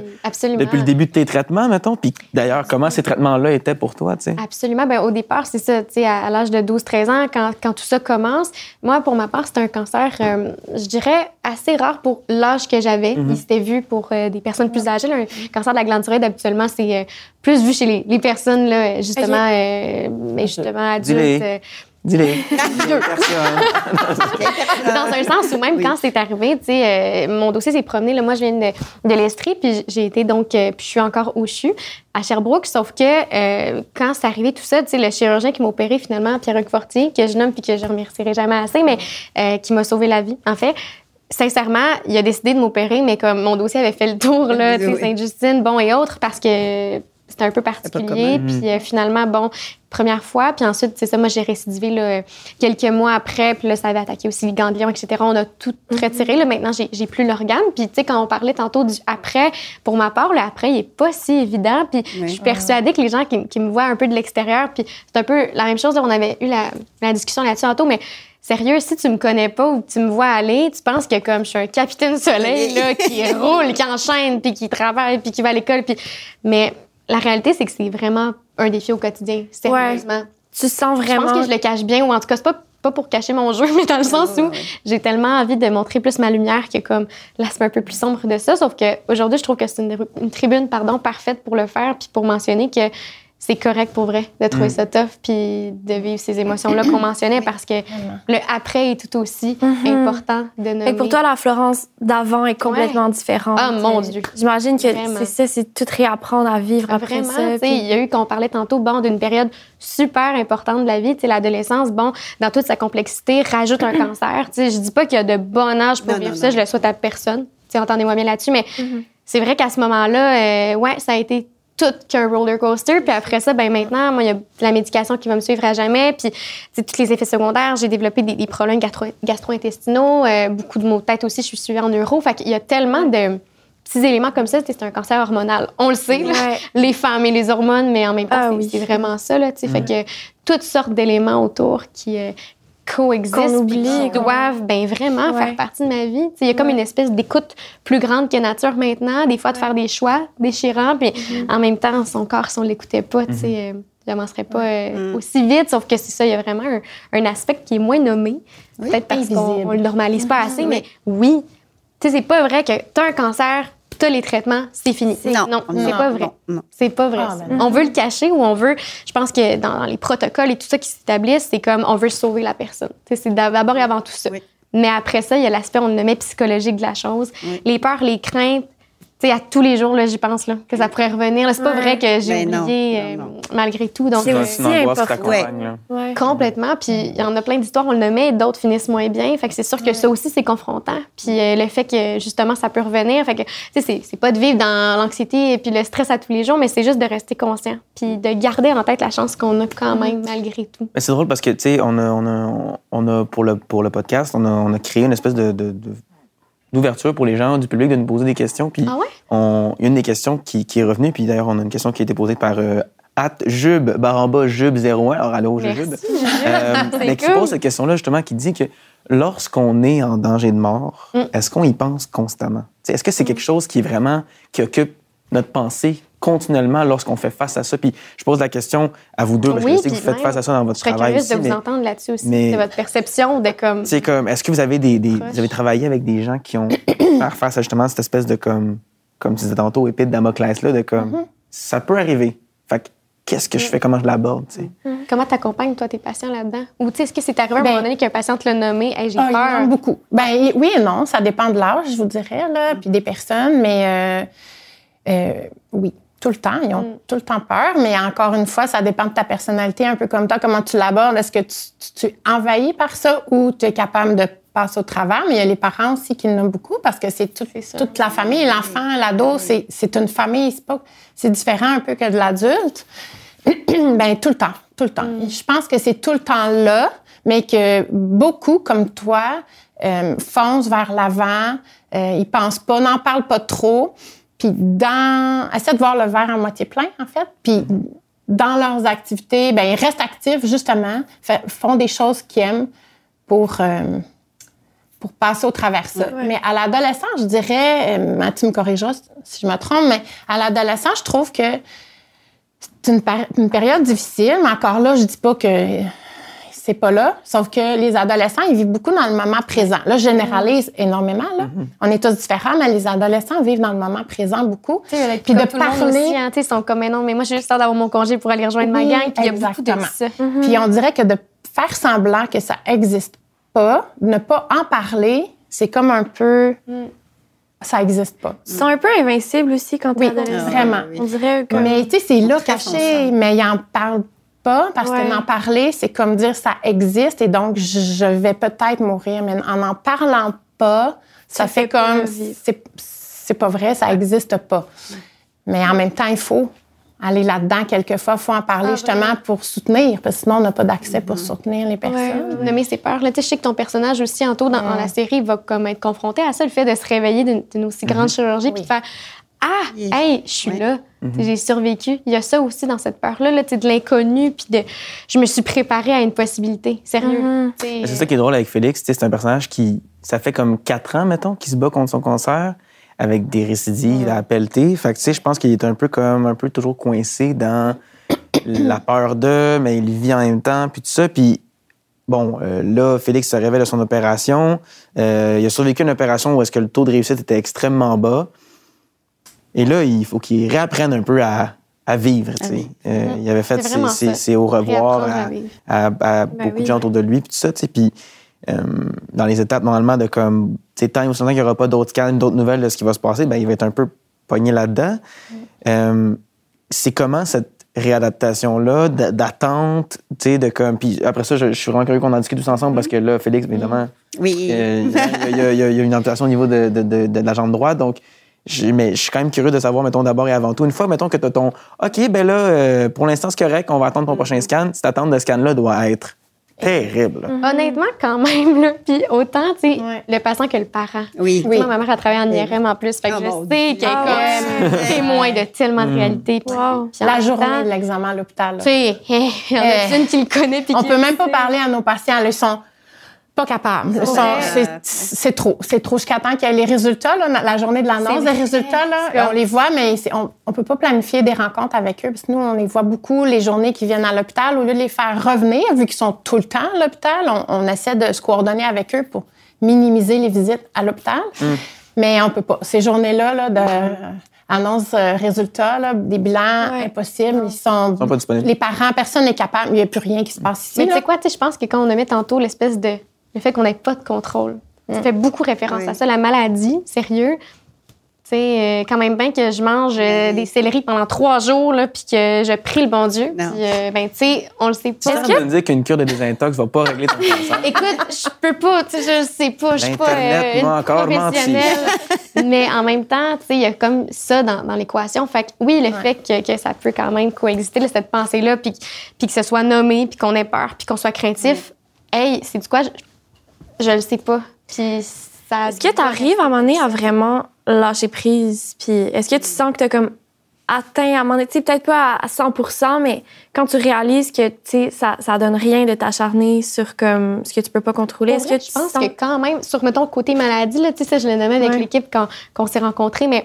depuis le début de tes traitements, mettons? Puis d'ailleurs, comment ces traitements-là étaient pour toi, tu sais? Absolument. Ben, au départ, c'est ça, tu sais, à, à l'âge de 12-13 ans, quand, quand tout ça commence, moi, pour ma part, c'était un cancer, euh, je dirais, assez rare pour l'âge que j'avais. Mhm. Il s'était vu pour euh, des personnes plus âgées. là. Un cancer de la glande thyroïde, habituellement, c'est euh, plus vu chez les, les personnes, là, justement, euh, mais justement adultes. Dis-les. Vieux. dans un sens où même Oui. quand c'est arrivé, tu sais, euh, mon dossier s'est promené. Là, moi, je viens de, de l'Estrie, puis j'ai été donc, euh, puis je suis encore au CHU à Sherbrooke. Sauf que euh, quand c'est arrivé tout ça, tu sais, le chirurgien qui m'a opéré finalement, Pierre-Hugues Fortier, que je nomme puis que je remercierai jamais assez, mais euh, qui m'a sauvé la vie, en fait. sincèrement, il a décidé de m'opérer, mais comme mon dossier avait fait le tour, là, Oui. Sainte-Justine, bon, et autres, parce que c'était un peu particulier. Puis euh, finalement, bon, première fois. Puis ensuite, c'est ça, moi, j'ai récidivé là, quelques mois après. Puis là, ça avait attaqué aussi les ganglions, etc. On a tout retiré. Là, maintenant, j'ai j'ai plus l'organe. Puis, tu sais, quand on parlait tantôt du après, pour ma part, le après, il est pas si évident. Puis je suis persuadée que les gens qui, qui me voient un peu de l'extérieur, puis c'est un peu la même chose. là, on avait eu la, la discussion là-dessus tantôt, mais Sérieux, si tu me connais pas ou que tu me vois aller, tu penses que comme je suis un capitaine soleil là, qui roule, qui enchaîne, puis qui travaille, puis qui va à l'école, puis mais la réalité c'est que c'est vraiment un défi au quotidien, sérieusement. Tu sens Je vraiment. pense que je le cache bien ou en tout cas c'est pas pas pour cacher mon jeu, mais dans le sens où j'ai tellement envie de montrer plus ma lumière que comme l'aspect un peu plus sombre de ça. Sauf que aujourd'hui, je trouve que c'est une, une tribune pardon parfaite pour le faire puis pour mentionner que c'est correct pour vrai de trouver ça tough puis de vivre ces émotions-là qu'on mentionnait parce que le après est tout aussi important de nommer. Fait que pour toi, la Florence d'avant est complètement différente. Ah, mon Dieu. J'imagine que c'est ça, c'est tout réapprendre à vivre après Vraiment, ça. tu sais, puis- il y a eu, qu'on parlait tantôt, bon, d'une période super importante de la vie, tu sais, l'adolescence, bon, dans toute sa complexité, rajoute un cancer. Tu sais, je dis pas qu'il y a de bon âge pour Non, vivre non, ça, non. je le souhaite à personne. Tu sais, entendez-moi bien là-dessus, mais Mhm. c'est vrai qu'à ce moment-là, euh, ouais, ça a été tout qu'un roller coaster. Puis après ça, ben maintenant, moi, il y a de la médication qui va me suivre à jamais. Puis, tu sais, tous les effets secondaires, j'ai développé des, des problèmes gastro- gastro-intestinaux, euh, beaucoup de maux de tête aussi. Je suis suivie en neuro. Fait qu'il y a tellement de petits éléments comme ça. Tu sais, C'est un cancer hormonal. On le sait, là Ouais. les femmes et les hormones, mais en même temps, Ah c'est oui. vraiment ça. Là, tu sais. Fait que toutes sortes d'éléments autour qui euh, coexistent, oublie, qui doivent ben, vraiment Ouais. faire partie de ma vie. Tu sais, Il y a comme une espèce d'écoute plus grande que nature maintenant, des fois de faire des choix déchirants, puis Mm-hmm. en même temps, son corps, si on l'écoutait pas, tu sais, euh, je n'avancerais pas euh, aussi vite, sauf que c'est ça, il y a vraiment un, un aspect qui est moins nommé, peut-être parce qu'on on le normalise pas assez, mais oui, tu sais, c'est pas vrai que tu as un cancer, tu as les traitements, c'est fini. Non, non, non, c'est pas vrai. non, non. C'est pas vrai. Ah, ben on veut le cacher ou on veut. Je pense que dans les protocoles et tout ça qui s'établissent, c'est comme on veut sauver la personne. C'est d'abord et avant tout ça. Oui. Mais après ça, il y a l'aspect, on le met psychologique de la chose. Oui. Les peurs, les craintes. Tu sais, à tous les jours, là, j'y pense, là, que ça pourrait revenir. C'est pas Ouais. vrai que j'ai Ben non, oublié non, euh, malgré tout. Donc, C'est aussi important. là. Ouais. Complètement. Puis il y en a plein d'histoires, on le nommait, d'autres finissent moins bien. Fait que c'est sûr que ça aussi, c'est confrontant. Puis euh, le fait que justement, ça peut revenir. Fait que, tu sais, c'est- c'est pas de vivre dans l'anxiété et puis le stress à tous les jours, mais c'est juste de rester conscient. Puis de garder en tête la chance qu'on a quand même, malgré tout. Mais c'est drôle parce que, tu sais, on a, on a, on a pour, le, pour le podcast, on a, on a créé une espèce de, de- de- d'ouverture pour les gens, du public, de nous poser des questions. Puis, Ah ouais? on- il y a une des questions qui, qui est revenue, puis d'ailleurs, on a une question qui a été posée par euh, at jub, baramba, jub01. Alors, allô, Merci, jub. Jujube. Euh, mais qui cool. pose cette question-là, justement, qui dit que lorsqu'on est en danger de mort, Mm. est-ce qu'on y pense constamment? T'sais, Est-ce que c'est quelque chose qui est vraiment, qui occupe notre pensée continuellement lorsqu'on fait face à ça? Puis je pose la question à vous deux, parce que Oui, je sais que vous faites face à ça dans votre Je serais travail curieuse aussi. de vous mais- entendre là-dessus aussi, mais- de votre perception de comme. c'est comme, est-ce que vous avez des, vous avez travaillé avec des gens qui ont faire face à justement cette espèce de comme, comme tu disais tantôt, épée de Damoclès là, de comme, Mm-hmm. ça peut arriver. Fait que qu'est-ce que je fais, comment je l'aborde, tu sais? Comment t'accompagnes, toi, tes patients là-dedans? Ou, tu sais, est-ce que c'est arrivé à un Ben- moment donné qu'un patient te l'a nommé, hey, j'ai Ah, il peur? beaucoup. Ben, oui et non, ça dépend de l'âge, je vous dirais, là, puis des personnes, mais euh, euh, oui, tout le temps. Ils ont Mm. tout le temps peur, mais encore une fois, ça dépend de ta personnalité, un peu comme toi, comment tu l'abordes. Est-ce que tu, tu- tu es envahi par ça ou tu es capable de passer au travers? Mais il y a les parents aussi qui l'ont beaucoup parce que c'est tout- toute la famille, l'enfant, l'ado, c'est c'est une famille, c'est pas c'est différent un peu que de l'adulte. ben tout le temps, tout le temps. Je pense que c'est tout le temps là, mais que beaucoup comme toi euh, foncent vers l'avant, euh, ils pensent pas, n'en parlent pas trop, puis dans essaient de voir le verre à moitié plein en fait, puis dans leurs activités, ben ils restent actifs justement, fait- font des choses qu'ils aiment pour euh, pour passer au travers ça. Mais à l'adolescent, je dirais, euh, tu me corrigeras si je me trompe, mais à l'adolescent, je trouve que c'est une, une période difficile, mais encore là, je dis pas que c'est pas là, sauf que les adolescents, ils vivent beaucoup dans le moment présent. Là, je généralise énormément, là. On est tous différents, mais les adolescents vivent dans le moment présent beaucoup. Puis de tout le monde parler- aussi, hein, ils sont comme, mais non, mais moi, j'ai juste hâte d'avoir mon congé pour aller rejoindre ma gang. Puis il y a beaucoup exactement. de ça. Puis on dirait que de faire semblant que ça existe pas, ne pas en parler, c'est comme un peu... Ça existe pas. Ils sont un peu invincibles aussi quand Oui, adolescent. vraiment. On dirait que. Mais tu sais, c'est là caché, mais ils en parlent pas parce Ouais. que d'en parler, c'est comme dire ça existe et donc je vais peut-être mourir. Mais en n'en parlant pas, ça, Ça fait, comme c'est c'est pas vrai, ça existe pas. Mais en même temps, il faut aller là-dedans quelquefois, il faut en parler Ah, justement pour soutenir, parce que sinon on n'a pas d'accès pour soutenir les personnes. Nommer ses peurs. Là, tu sais, je sais que ton personnage aussi, Anto, dans, dans la série, il va comme être confronté à ça, le fait de se réveiller d'une aussi grande chirurgie puis de faire Ah, hey, je suis là, j'ai survécu. Il y a ça aussi dans cette peur-là, là, de l'inconnu, puis de je me suis préparée à une possibilité. Sérieux. Mhm. C'est ça qui est drôle avec Félix, c'est un personnage qui, ça fait comme quatre ans, mettons, qu'il se bat contre son cancer avec des récidives à pelleter. Fait que, tu sais, je pense qu'il est un peu comme, un peu toujours coincé dans la peur de, mais il vit en même temps, puis tout ça. Puis, bon, euh, là, Félix se révèle de son opération. Euh, il a survécu à une opération où est-ce que le taux de réussite était extrêmement bas. Et là, il faut qu'il réapprenne un peu à, à vivre, tu sais. oui. Euh, il avait fait ses, au revoir à à, vivre. à- à beaucoup de gens autour de lui, puis tout ça, tu sais. Puis euh, dans les étapes, normalement, de comme, tu sais, tant ou qu'il n'y aura pas d'autres scans, d'autres nouvelles de ce qui va se passer, ben, il va être un peu pogné là-dedans. Euh, c'est comment cette réadaptation-là, d'attente, tu sais, de comme. Puis après ça, je, je suis vraiment curieux qu'on en discute tous ensemble parce que là, Félix, évidemment, Oui. euh, il y, a- il y a- il y a- il y a une amputation au niveau de, de- de- de la jambe droite. Donc, mais je suis quand même curieux de savoir, mettons, d'abord et avant tout, une fois, mettons, que tu as ton OK, ben là, euh, pour l'instant, c'est correct, on va attendre ton prochain scan. Cette attente de scan-là doit être terrible. là. Honnêtement, quand même, là. Puis autant, tu sais, Ouais. le patient que le parent. Oui. Moi, ma mère a travaillé en IRM en plus. Fait que Oh, je sais qu'elle est Ah comme témoin de tellement de réalités. Wow. puis en La journée temps, de l'examen à l'hôpital. Tu sais, il y en a Euh, une qui le connaît. Puis On qui peut même pas parler à nos patients. là, Ils sont pas vrai. c'est- trop. C'est trop. Jusqu'à temps qu'il y ait les résultats, là, la journée de l'annonce des résultats, là, on les voit, mais on, on peut pas planifier des rencontres avec eux. Parce que nous, on les voit beaucoup les journées qui viennent à l'hôpital. Au lieu de les faire revenir, vu qu'ils sont tout le temps à l'hôpital, on, on essaie de se coordonner avec eux pour minimiser les visites à l'hôpital. Mais on peut pas. Ces journées-là, là, de annonce euh, résultats, là, des bilans Ouais. impossibles, ils sont, Ils sont pas disponibles. les parents, personne n'est capable, il n'y a plus rien qui se passe ici. Mais tu sais quoi, je pense que quand on a mis tantôt l'espèce de. Le fait qu'on n'ait pas de contrôle. Ça fait beaucoup référence Oui. à ça. La maladie, sérieux. Tu sais, euh, quand même bien que je mange euh, Oui. des céleris pendant trois jours, là, puis que je prie le bon Dieu. Puis, euh, ben, tu sais, on le sait pas. Ça veut dire qu'une cure de désintox va pas régler ton cancer. Écoute, je peux pas, tu sais, je sais pas, je suis pas euh, une encore professionnelle. mais en même temps, tu sais, il y a comme ça dans, dans l'équation. Fait que oui, le fait que, que ça peut quand même coexister, là, cette pensée-là, puis, puis que ce soit nommé, puis qu'on ait peur, puis qu'on soit craintif, hey, c'est du quoi? Je, je le sais pas. Puis ça. Est-ce que tu arrives à un moment donné à vraiment lâcher prise? Puis est-ce que tu sens que tu as comme atteint à un moment donné, tu sais, peut-être pas à à 100 mais quand tu réalises que, ça, ça donne rien de t'acharner sur comme ce que tu peux pas contrôler, est-ce que tu je pense sens... que quand même, sur, mettons, côté maladie, là, tu sais, ça, je l'ai nommé avec Ouais. l'équipe quand, quand on s'est rencontrés, mais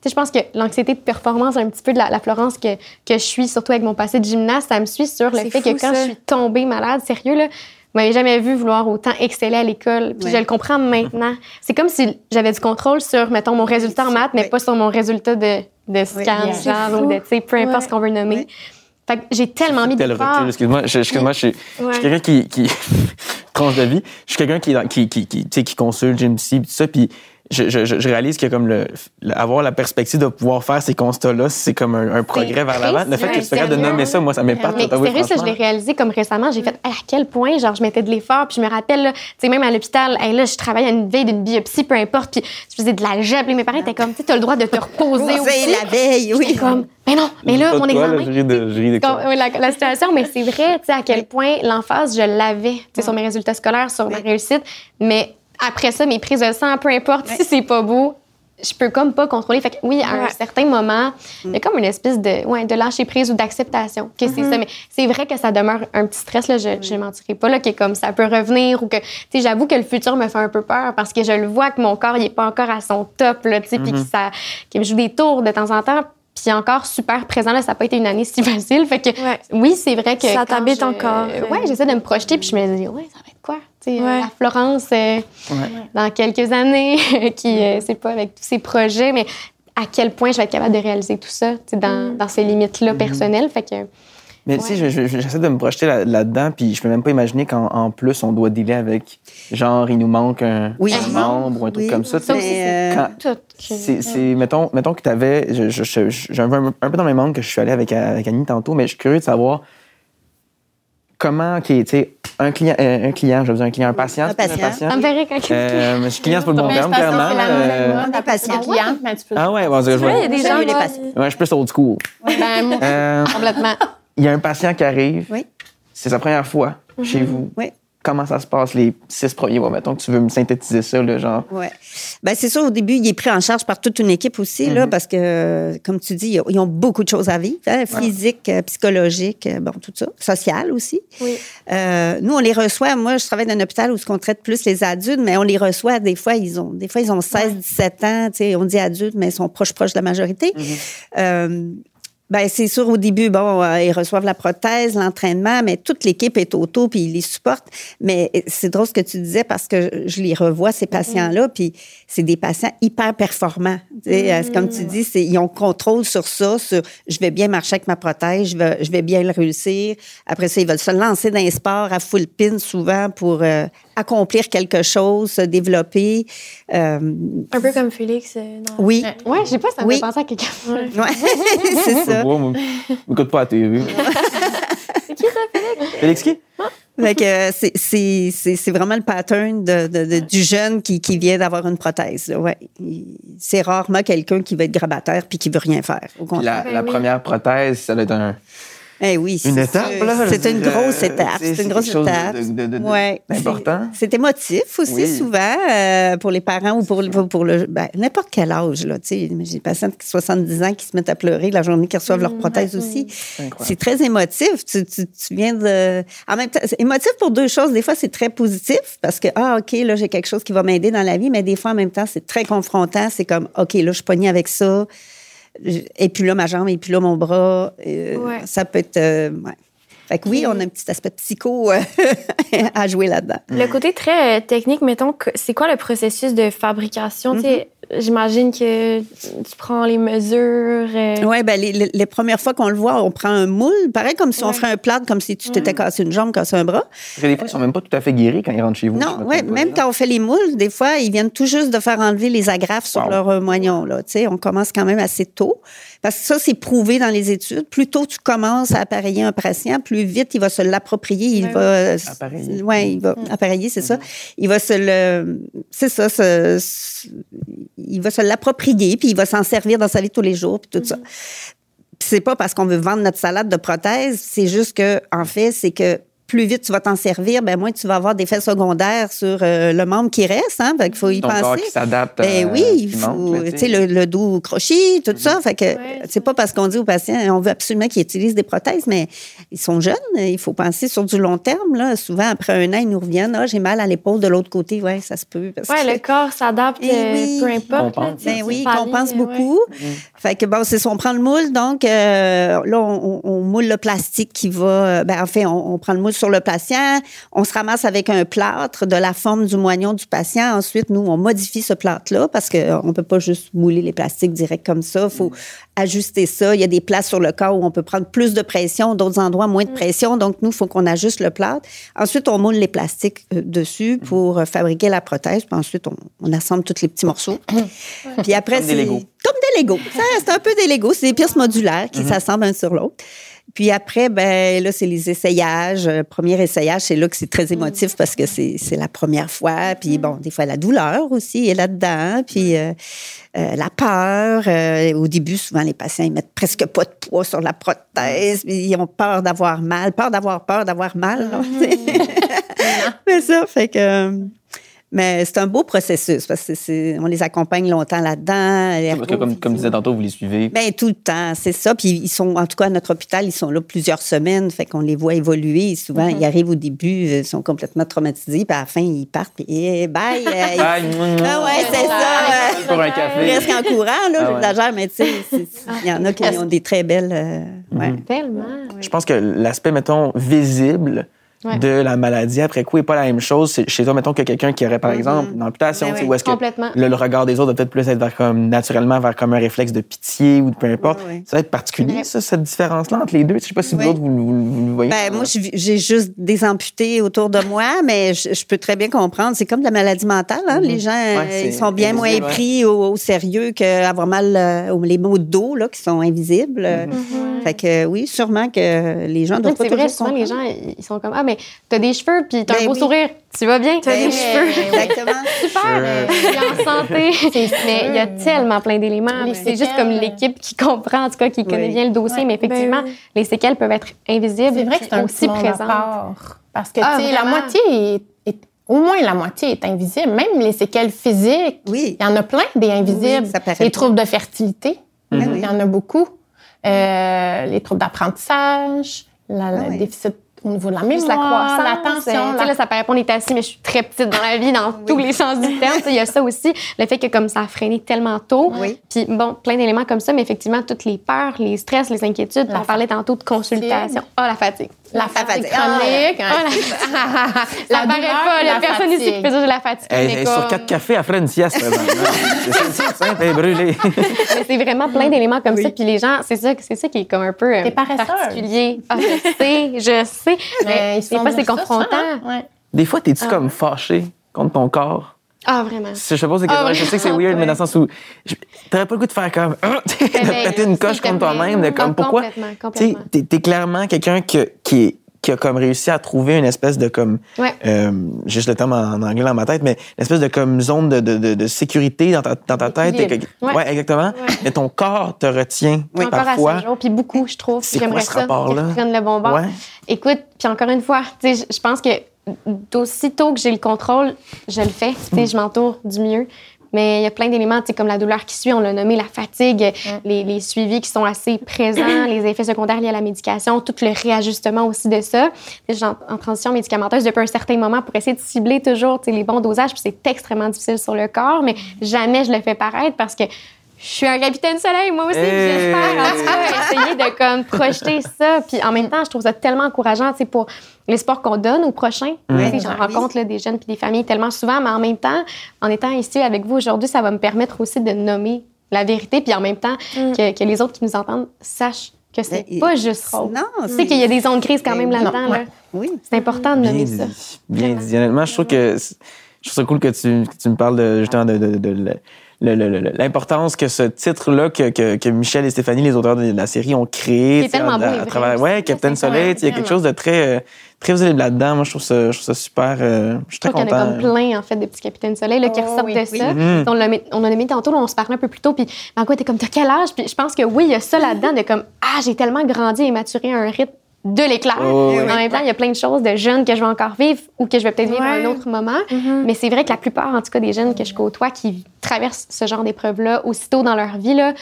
tu sais, je pense que l'anxiété de performance, un petit peu de la, la Florence que, que je suis, surtout avec mon passé de gymnaste, ça me suit sur le fait fou, que quand ça. je suis tombée malade, sérieux, là, vous m'avez jamais vu vouloir autant exceller à l'école. Puis Ouais. je le comprends maintenant. C'est comme si j'avais du contrôle sur, mettons, mon résultat en maths, mais Ouais. pas sur mon résultat de, de scan, genre, ou de, tu sais, peu importe Ouais. ce qu'on veut nommer. Ouais. Fait que j'ai tellement mis Tel de recul, excuse-moi, je, excuse-moi, je suis, je Ouais. suis quelqu'un qui, qui tranche de vie. Je suis quelqu'un qui, qui, qui, qui, tu sais, qui consulte Jim C, tout ça, puis je, je, je réalise que comme le, le- avoir la perspective de pouvoir faire ces constats-là, c'est comme un, un progrès vers l'avant. Le fait que tu sois capable de nommer ça, moi, ça m'épate. Mais t'avouer, sérieux, ça, je l'ai réalisé comme récemment. J'ai fait à quel point, genre, je mettais de l'effort. Puis je me rappelle, tu sais, même à l'hôpital, hey, là, je travaillais à une veille d'une biopsie, peu importe. Puis je faisais de l'algèbre. Puis mes parents étaient comme, tu sais, t'as le droit de te reposer aussi. la veille, oui. Comme, mais non, mais là, mon là, examen. je ris de, je ris de Comme- quoi. oui, la, la situation, mais c'est vrai, tu sais, à quel point l'emphase, je l'avais, tu sais, sur mes résultats scolaires, sur ma Oui. réussite. Mais après ça, mes prises de sang, peu importe, si c'est pas beau, je peux comme pas contrôler. Fait que oui, à un Ouais. certain moment, il y a comme une espèce de, ouais, de lâcher prise ou d'acceptation que c'est ça. Mais c'est vrai que ça demeure un petit stress, là, je ne mentirai pas, là, que comme ça peut revenir ou que, tu j'avoue que le futur me fait un peu peur parce que je le vois que mon corps, il est pas encore à son top, là, tu sais, puis que ça, qu'il me joue des tours de temps en temps. Puis encore super présent, là, ça n'a pas été une année si facile. Fait que Ouais. oui, c'est vrai que. Ça t'habite je- encore. Ouais, j'essaie de me projeter, puis je me dis, ouais, ça va être quoi? Tu sais, Ouais. la Florence, euh, dans quelques années, qui, euh, c'est pas avec tous ses projets, mais à quel point je vais être capable de réaliser tout ça, tu sais, dans, dans ces limites-là personnelles. Fait que. Mais tu sais, je- je- j'essaie de me projeter là- là-dedans, puis je peux même pas imaginer qu'en en plus, on doit dealer avec, genre, il nous manque un, Oui. un membre ou un truc Oui. comme ça. Ça c'est euh. C'est, mettons, mettons que tu avais. J'ai un, peu- un peu dans même monde que je suis allé avec, avec Annie tantôt, mais je suis curieux de savoir comment, OK, tu sais, un client, euh, un client, je veux dire un client, un patient. Un patient. Ça me ferait quand Euh, je suis client, c'est pas le bon terme, clairement. Euh, la patient. cliente, mais tu peux- Ah ouais, bon, je Ouais, il y a vois. des gens. les patients. Ouais, je suis plus old school. Ben, Euh, Complètement. Il y a un patient qui arrive. Oui. C'est sa première fois chez vous. Oui. Comment ça se passe les six premiers mois? Mettons que tu veux me synthétiser ça, le genre. Ouais. Ben c'est sûr, au début, il est pris en charge par toute une équipe aussi, là, parce que, comme tu dis, ils ont beaucoup de choses à vivre, hein, physique, euh, psychologique, euh, bon, tout ça, social aussi. Oui. Euh, nous, on les reçoit. Moi, je travaille dans un hôpital où on traite plus les adultes, mais on les reçoit. Des fois, ils ont, des fois, ils ont 16, 17 ans. Tu sais, on dit adultes, mais ils sont proches, proches de la majorité. Euh, ben, c'est sûr, au début, bon, euh, ils reçoivent la prothèse, l'entraînement, mais toute l'équipe est autour, puis ils les supportent. Mais euh, c'est drôle ce que tu disais parce que je les revois, ces patients-là, puis c'est des patients hyper performants. C'est Comme tu dis, c'est- ils ont contrôle sur ça, sur je vais bien marcher avec ma prothèse, je vais, je vais bien le réussir. Après ça, ils veulent se lancer dans les sports à full pin souvent pour euh, accomplir quelque chose, se développer. Euh, Un peu comme Félix. euh, dans- oui, Ouais, je sais pas, ça me Oui. fait penser à quelqu'un. Ouais. ouais, c'est ça. moi. M'écoute pas à la TV. C'est qui ça, Félix? Félix qui? Fait que euh, c'est- c'est c'est- c'est vraiment le pattern de, de- de- du jeune qui, qui vient d'avoir une prothèse. là, Ouais. C'est rarement quelqu'un qui va être grabataire puis qui veut rien faire. Au la, Ben la oui. première prothèse, ça doit être un, Eh oui, une c'est étape. là, C'est une dire, grosse euh, étape. C'est une grosse étape. Ouais. d'important. C'est- émotif aussi, Oui. souvent, euh, pour les parents ou pour, pour, pour le. ben, n'importe quel âge, là. Tu sais, j'ai des patients de 70 ans qui se mettent à pleurer la journée qu'ils reçoivent leur prothèse aussi. C'est très émotif. Tu, tu, tu viens de. En même temps, c'est émotif pour deux choses. Des fois, c'est très positif parce que, ah, OK, là, j'ai quelque chose qui va m'aider dans la vie, mais des fois, en même temps, c'est très confrontant. C'est comme, OK, là, je suis avec ça. Et puis là, ma jambe, et puis là, mon bras. Euh, Ouais. Ça peut être. euh, ouais. Fait que oui, on a un petit aspect psycho euh, à jouer là-dedans. Le côté très technique, mettons, que- c'est quoi le processus de fabrication? Sais, J'imagine que tu prends les mesures. euh, Oui, ben les, les- les premières fois qu'on le voit, on prend un moule, pareil comme si on ferait un plat, comme si tu t'étais cassé une jambe, cassé un bras. Parce que des fois, ils sont même pas tout à fait guéris quand ils rentrent chez vous. Non, pas, même quand on fait les moules, des fois, ils viennent tout juste de faire enlever les agrafes sur Wow. leur euh, moignon. Là. Tu sais, on commence quand même assez tôt. Parce que ça, c'est prouvé dans les études. Plus tôt tu commences à appareiller un patient, plus vite il va se l'approprier. Il va. Appareiller. Mm-hmm. Ouais, il va appareiller, c'est ça. Il va se le. C'est ça, se- se- il va se l'approprier, puis il va s'en servir dans sa vie de tous les jours, puis tout ça. Puis c'est pas parce qu'on veut vendre notre salade de prothèse, c'est juste que, en fait, c'est que plus vite tu vas t'en servir, ben moins tu vas avoir des effets secondaires sur euh, le membre qui reste. Hein, fait qu'il faut y Ton corps penser. qui s'adapte. Ben euh, oui, il faut, tu sais, le, le dos croché, tout ça. Fait que Ouais, c'est pas parce qu'on dit aux patients, on veut absolument qu'ils utilisent des prothèses, mais ils sont jeunes. Il faut penser sur du long terme. Là. Souvent, après un an, ils nous reviennent. Ah, j'ai mal à l'épaule de l'autre côté. Ouais, ça se peut. Ouais, que- le corps s'adapte, Eh euh, oui. peu importe. Là, Ben oui, qu'on pense beaucoup. Fait que bon, c'est ça, on prend le moule, donc euh, là, on, on- on moule le plastique qui va. Ben, en fait, on, on prend le moule sur le patient, on se ramasse avec un plâtre de la forme du moignon du patient. Ensuite, nous, on modifie ce plâtre-là parce qu'on ne peut pas juste mouler les plastiques direct comme ça. Il faut ajuster ça. Il y a des places sur le corps où on peut prendre plus de pression, d'autres endroits moins de pression. Donc, nous, il faut qu'on ajuste le plâtre. Ensuite, on moule les plastiques euh, dessus pour euh, fabriquer la prothèse. Puis ensuite, on, on assemble tous les petits morceaux. Puis après, Comme des c'est Legos. comme des Legos. C'est un peu des Legos. C'est des pièces modulaires qui s'assemblent un sur l'autre. Puis après, ben là, c'est les essayages. Euh, premier essayage, c'est là que c'est très émotif parce que c'est c'est la première fois. Puis bon, des fois, la douleur aussi est là-dedans. Puis euh, euh, la peur. Euh, au début, souvent, les patients, ils mettent presque pas de poids sur la prothèse. Ils ont peur d'avoir mal. Peur d'avoir peur d'avoir mal. tu sais. Mais ça, fait que... Mais c'est un beau processus parce que c'est, on les accompagne longtemps là-dedans. les Parce que, comme, comme disais tantôt, vous les suivez. ben, tout le temps, c'est ça. Puis ils sont, en tout cas, à notre hôpital, ils sont là plusieurs semaines. Fait qu'on les voit évoluer. Souvent, Mm-hmm. ils arrivent au début, euh, ils sont complètement traumatisés. Puis à la fin, ils partent. Puis eh, bye. euh, Bye. Ah ouais, c'est ça. Pour un café. Presque en courant, là, Ah ouais. mais tu sais, c'est- il y en a qui ont des très belles. euh, ouais. Tellement. Je pense que l'aspect, mettons, visible Ouais. de la maladie après coup n'est pas la même chose. Chez toi, mettons, que quelqu'un qui aurait, par exemple, une amputation, Ben tu sais, oui, où est-ce que le, le regard des autres va peut-être plus être vers comme, naturellement vers comme un réflexe de pitié ou de peu importe. Ça va être particulier, ça, cette différence-là entre les deux. Je sais pas si vous autres, vous, vous- vous le voyez. Ben, moi, j'ai juste des amputés autour de moi, mais je, je peux très bien comprendre. C'est comme de la maladie mentale. Hein? Les gens, euh, Mhm. ils sont bien moins pris au, au sérieux qu'avoir mal euh, aux les maux de dos là, qui sont invisibles. Mhm. Fait que oui, sûrement que les gens doivent Donc, pas c'est vrai, souvent, les gens, ils sont comme Ah, mais t'as des cheveux, puis t'as Ben un beau oui. sourire. Tu vas bien? T'as Ben, des cheveux. Exactement. Super, je suis en santé. mais il y a tellement plein d'éléments. C'est juste comme l'équipe qui comprend, en tout cas, qui connaît bien le dossier. Ouais. Mais effectivement, Ben oui. les séquelles peuvent être invisibles. C'est vrai que c'est aussi part. Parce que, Ah, tu sais, la moitié est, est- au moins la moitié est invisible. Même les séquelles physiques, Oui. il y en a plein des invisibles. Oui, ça paraît les troubles de fertilité, il y en a beaucoup. Euh, les troubles d'apprentissage, la- Ah le oui. déficit au niveau de la mémoire, la croissance. l'attention. euh, sais, la- là, ça paraît pas, on est assis, mais je suis très petite dans la vie, dans tous les sens du terme. Il y a ça aussi, le fait que comme ça a freiné tellement tôt. Oui. Puis bon, plein d'éléments comme ça, mais effectivement, toutes les peurs, les stress, les inquiétudes. On parlait tantôt de consultation. Ah, la fatigue. La fatigue fatigue. chronique. Ah, hein. Ça La paraît douleur, pas, il y a la personne ici qui dire j'ai la fatigue. Elle mais est comme- sur quatre cafés, elle ferait une sieste c'est c'est elle est brûlée. Mais c'est vraiment plein d'éléments comme ça. Puis les gens, c'est ça, c'est ça qui est comme un peu euh, particulier. Ah, je sais, je sais. Mais fois, c'est dire ça, confrontant. ça, hein? Ouais. Des fois, t'es-tu Ah. comme fâché contre ton corps? Ah, vraiment. Si je te pose des questions, Ah, je sais que c'est weird, mais dans le sens où t'aurais pas le goût de faire comme de ben, péter une coche contre toi-même, de comme pourquoi? complètement, Tu t'es, t'es clairement quelqu'un qui, qui, est- qui a comme réussi à trouver une espèce de comme Ouais. euh, j'ai juste le terme en, anglais dans ma tête, mais une espèce de comme zone de, de, de, de sécurité dans ta, dans ta tête. D'équilibre. Ouais. Ouais. exactement. Mais ton corps te retient Encore à parfois. ce jour, puis beaucoup, je trouve. C'est J'aimerais quoi ce ça rapport-là? qu'ils le bon bord. Écoute, puis encore une fois, tu sais, je je pense que d'aussitôt que j'ai le contrôle, je le fais. Tu sais, je m'entoure du mieux. Mais il y a plein d'éléments, comme la douleur qui suit, on l'a nommé, la fatigue, les, les suivis qui sont assez présents, les effets secondaires liés à la médication, tout le réajustement aussi de ça. Je suis en, en transition médicamenteuse depuis un certain moment pour essayer de cibler toujours les bons dosages, puis c'est extrêmement difficile sur le corps, mais jamais je le fais paraître parce que je suis un capitaine soleil, moi aussi, Hey! j'espère en tout cas essayer de comme projeter ça. Puis en même temps, je trouve ça tellement encourageant, pour l'espoir qu'on donne aux prochains. Sais, J'en rencontre là, des jeunes puis des familles tellement souvent, mais en même temps, en étant ici avec vous aujourd'hui, ça va me permettre aussi de nommer la vérité, puis en même temps que, que les autres qui nous entendent sachent que c'est Ben, pas juste rose. Non, Tu sais qu'il y a des zones grises quand même là-dedans. Non, là. Oui. C'est important de Bien nommer dit. ça. Bien dit. Honnêtement, je trouve que je trouve ça cool que tu, que tu me parles de, justement de, l'importance que ce titre-là que, que, que Michel et Stéphanie, les auteurs de la série, ont créé. Qui est à, beau à travers. Ouais, Captain Soleil, il y a quelque chose de très, euh, très visible là-dedans. Moi, je trouve ça, je trouve ça super. euh, je suis Je très trouve qu'il y en a comme plein, en fait, de petits capitaines soleil là, qui Oh, ressortent oui, de oui. ça. Mhm. On l'a mis- on en a mis tantôt, on se parlait un peu plus tôt, puis Margot était comme, t'as quel âge? Puis je pense que oui, il y a ça là-dedans de comme, ah, j'ai tellement grandi et maturé à un rythme de l'éclair. Oh, oui. En même temps, il y a plein de choses de jeunes que je vais encore vivre ou que je vais peut-être vivre à un autre moment. Mais c'est vrai que la plupart, en tout cas, des jeunes que je côtoie qui traversent ce genre d'épreuves-là aussitôt dans leur vie, là,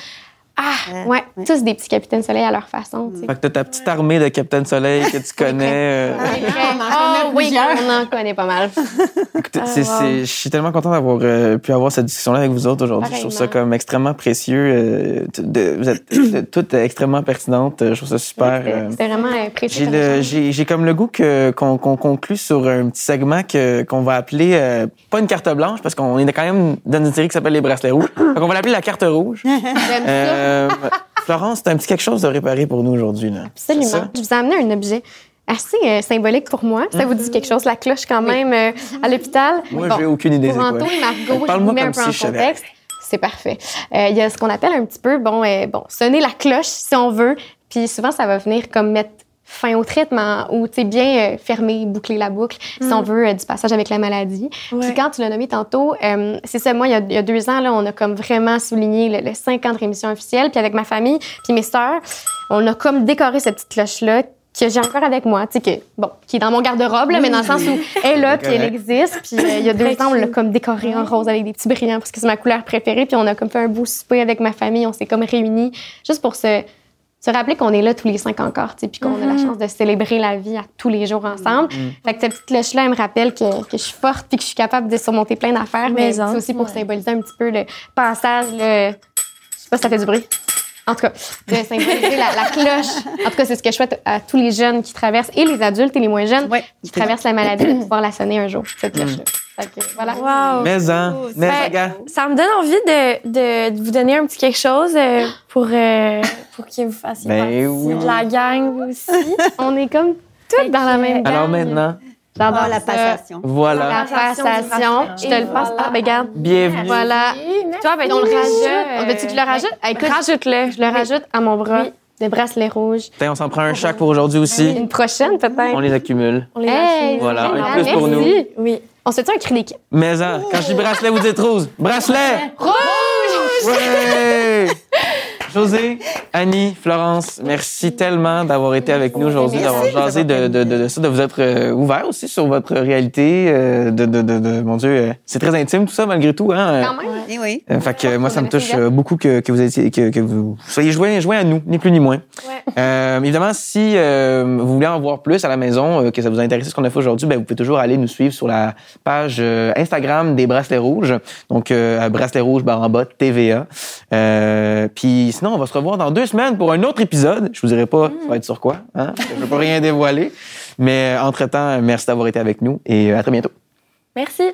ah, ouais, tous des petits capitaines soleil à leur façon. Fait que t'as ta petite armée de Captain Soleil que tu connais. euh, Très- on en Ah, connaît oui, plusieurs. on en connaît pas mal. Écoutez, c'est- c'est- je suis tellement content d'avoir euh, pu avoir cette discussion-là avec vous autres aujourd'hui. Je trouve ça comme extrêmement précieux. euh, de- vous êtes toutes extrêmement pertinentes. Je trouve ça super. Euh, c'était vraiment euh, précieux. J'ai comme le- échange. j'ai j'ai comme le goût que- qu'on qu'on conclue sur un petit segment que- qu'on va appeler euh, pas une carte blanche parce qu'on est quand même dans une série qui s'appelle les bracelets rouges. Donc on va l'appeler la carte rouge. J'aime ça. Euh, Florence, c'est un petit quelque chose de réparé pour nous aujourd'hui là. Absolument. Je vous ai amené un objet assez euh, symbolique pour moi. Ça vous dit quelque chose, la cloche quand même euh, à l'hôpital? Moi, Bon, j'ai aucune idée. Pour. Anto et Margot, je vous Parle-moi mets un comme peu si en contexte. C'est parfait. Euh, Il y a ce qu'on appelle un petit peu, bon, euh, bon, sonner la cloche si on veut. Puis souvent, ça va venir comme mettre fin au traitement ou, tu sais, bien euh, fermer, boucler la boucle, si on veut, euh, du passage avec la maladie. Ouais. Puis quand tu l'as nommé tantôt, euh, c'est ça, moi, il y, a, il y a deux ans, là, on a comme vraiment souligné le, le cinq ans de rémission officielle. Puis avec ma famille, puis mes sœurs, on a comme décoré cette petite cloche-là que j'ai encore avec moi, tu sais, que, bon, qui est dans mon garde-robe, là, mais dans le sens où elle est là, puis elle existe. Puis euh, il y a deux ans, on l'a comme décorée en rose avec des petits brillants parce que c'est ma couleur préférée. Puis on a comme fait un beau souper avec ma famille. On s'est comme réunis juste pour se, se rappeler qu'on est là tous les cinq encore, tu sais, puis qu'on a la chance de célébrer la vie à tous les jours ensemble. Fait que cette petite cloche-là, elle me rappelle que, que je suis forte puis que je suis capable de surmonter plein d'affaires. Mais Mais c'est aussi pour symboliser un petit peu le passage, le... je sais pas si ça fait du bruit. En tout cas, de symboliser la, la cloche. En tout cas, c'est ce que je souhaite à tous les jeunes qui traversent, et les adultes et les moins jeunes, Ouais. qui traversent la maladie, de pouvoir la sonner un jour, cette cloche-là. Fait que, voilà. Wow. Mais hein, mais Ben, regarde. Ça me donne envie de, de, de vous donner un petit quelque chose euh, pour, euh, pour que vous fassiez Ben partie oui. de la gang aussi. On est comme toutes dans la même gang. Alors maintenant, J'adore Ah, la passation. voilà. La passation. Je te le passe. Ah, ben, regarde. Bienvenue. Voilà. Toi, ben, on le rajoute. On veut-tu que je le rajoute? Écoute, Rajoute-le. je le rajoute à mon bras. Oui. de bracelets rouges. Tiens, on s'en prend un chaque pour aujourd'hui aussi. Une prochaine, peut-être. On les accumule. On les Hey, accumule. Voilà, un plus pour nous. Oui. On se fait un cri d'équipe. Mais hein, quand je dis bracelet, vous dites rose. Bracelet! Rouge! Ouais! José, Annie, Florence, merci tellement d'avoir été avec nous aujourd'hui, d'avoir jasé de, de, de, de ça, de vous être euh, ouvert aussi sur votre réalité. euh, de, de, de, de- mon Dieu, euh, c'est très intime tout ça malgré tout. Hein? Quand même. Eh oui. Euh, fait que moi, ça me touche euh, beaucoup que, que vous étiez, que, que vous soyez joints, joints à nous, ni plus ni moins. Ouais. Euh, évidemment, si euh, vous voulez en voir plus à la maison, euh, que ça vous a intéressé ce qu'on a fait aujourd'hui, ben, vous pouvez toujours aller nous suivre sur la page euh, Instagram des Bracelets Rouges. Donc, euh, Bracelets Rouges, barre en bas, TVA. Euh, Puis sinon, on va se revoir dans deux semaines pour un autre épisode. Je vous dirai pas, ça va être sur quoi. Hein? Je ne peux rien dévoiler. Mais euh, entre-temps, merci d'avoir été avec nous et euh, à très bientôt. Merci.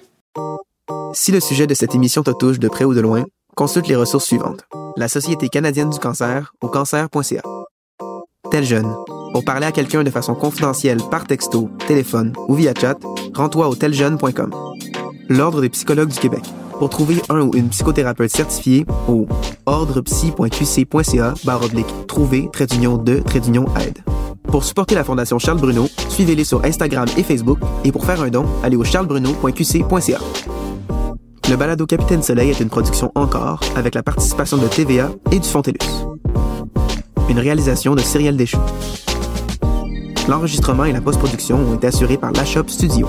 Si le sujet de cette émission te touche de près ou de loin, consulte les ressources suivantes. La Société canadienne du cancer au cancer.ca. Tel jeune. Pour parler à quelqu'un de façon confidentielle par texto, téléphone ou via chat, rends-toi au teljeune.com. L'Ordre des psychologues du Québec. Pour trouver un ou une psychothérapeute certifié au ordrepsy.qc.ca barre oblique trouver trait d'union de trait d'union aide. Pour supporter la Fondation Charles Bruno, suivez-les sur Instagram et Facebook et pour faire un don, allez au charlesbruno.qc.ca. Le balado Capitaine Soleil est une production encore avec la participation de TVA et du Fontellus. Une réalisation de Cyrielle Deschamps. L'enregistrement et la post-production ont été assurés par La Shop Studio.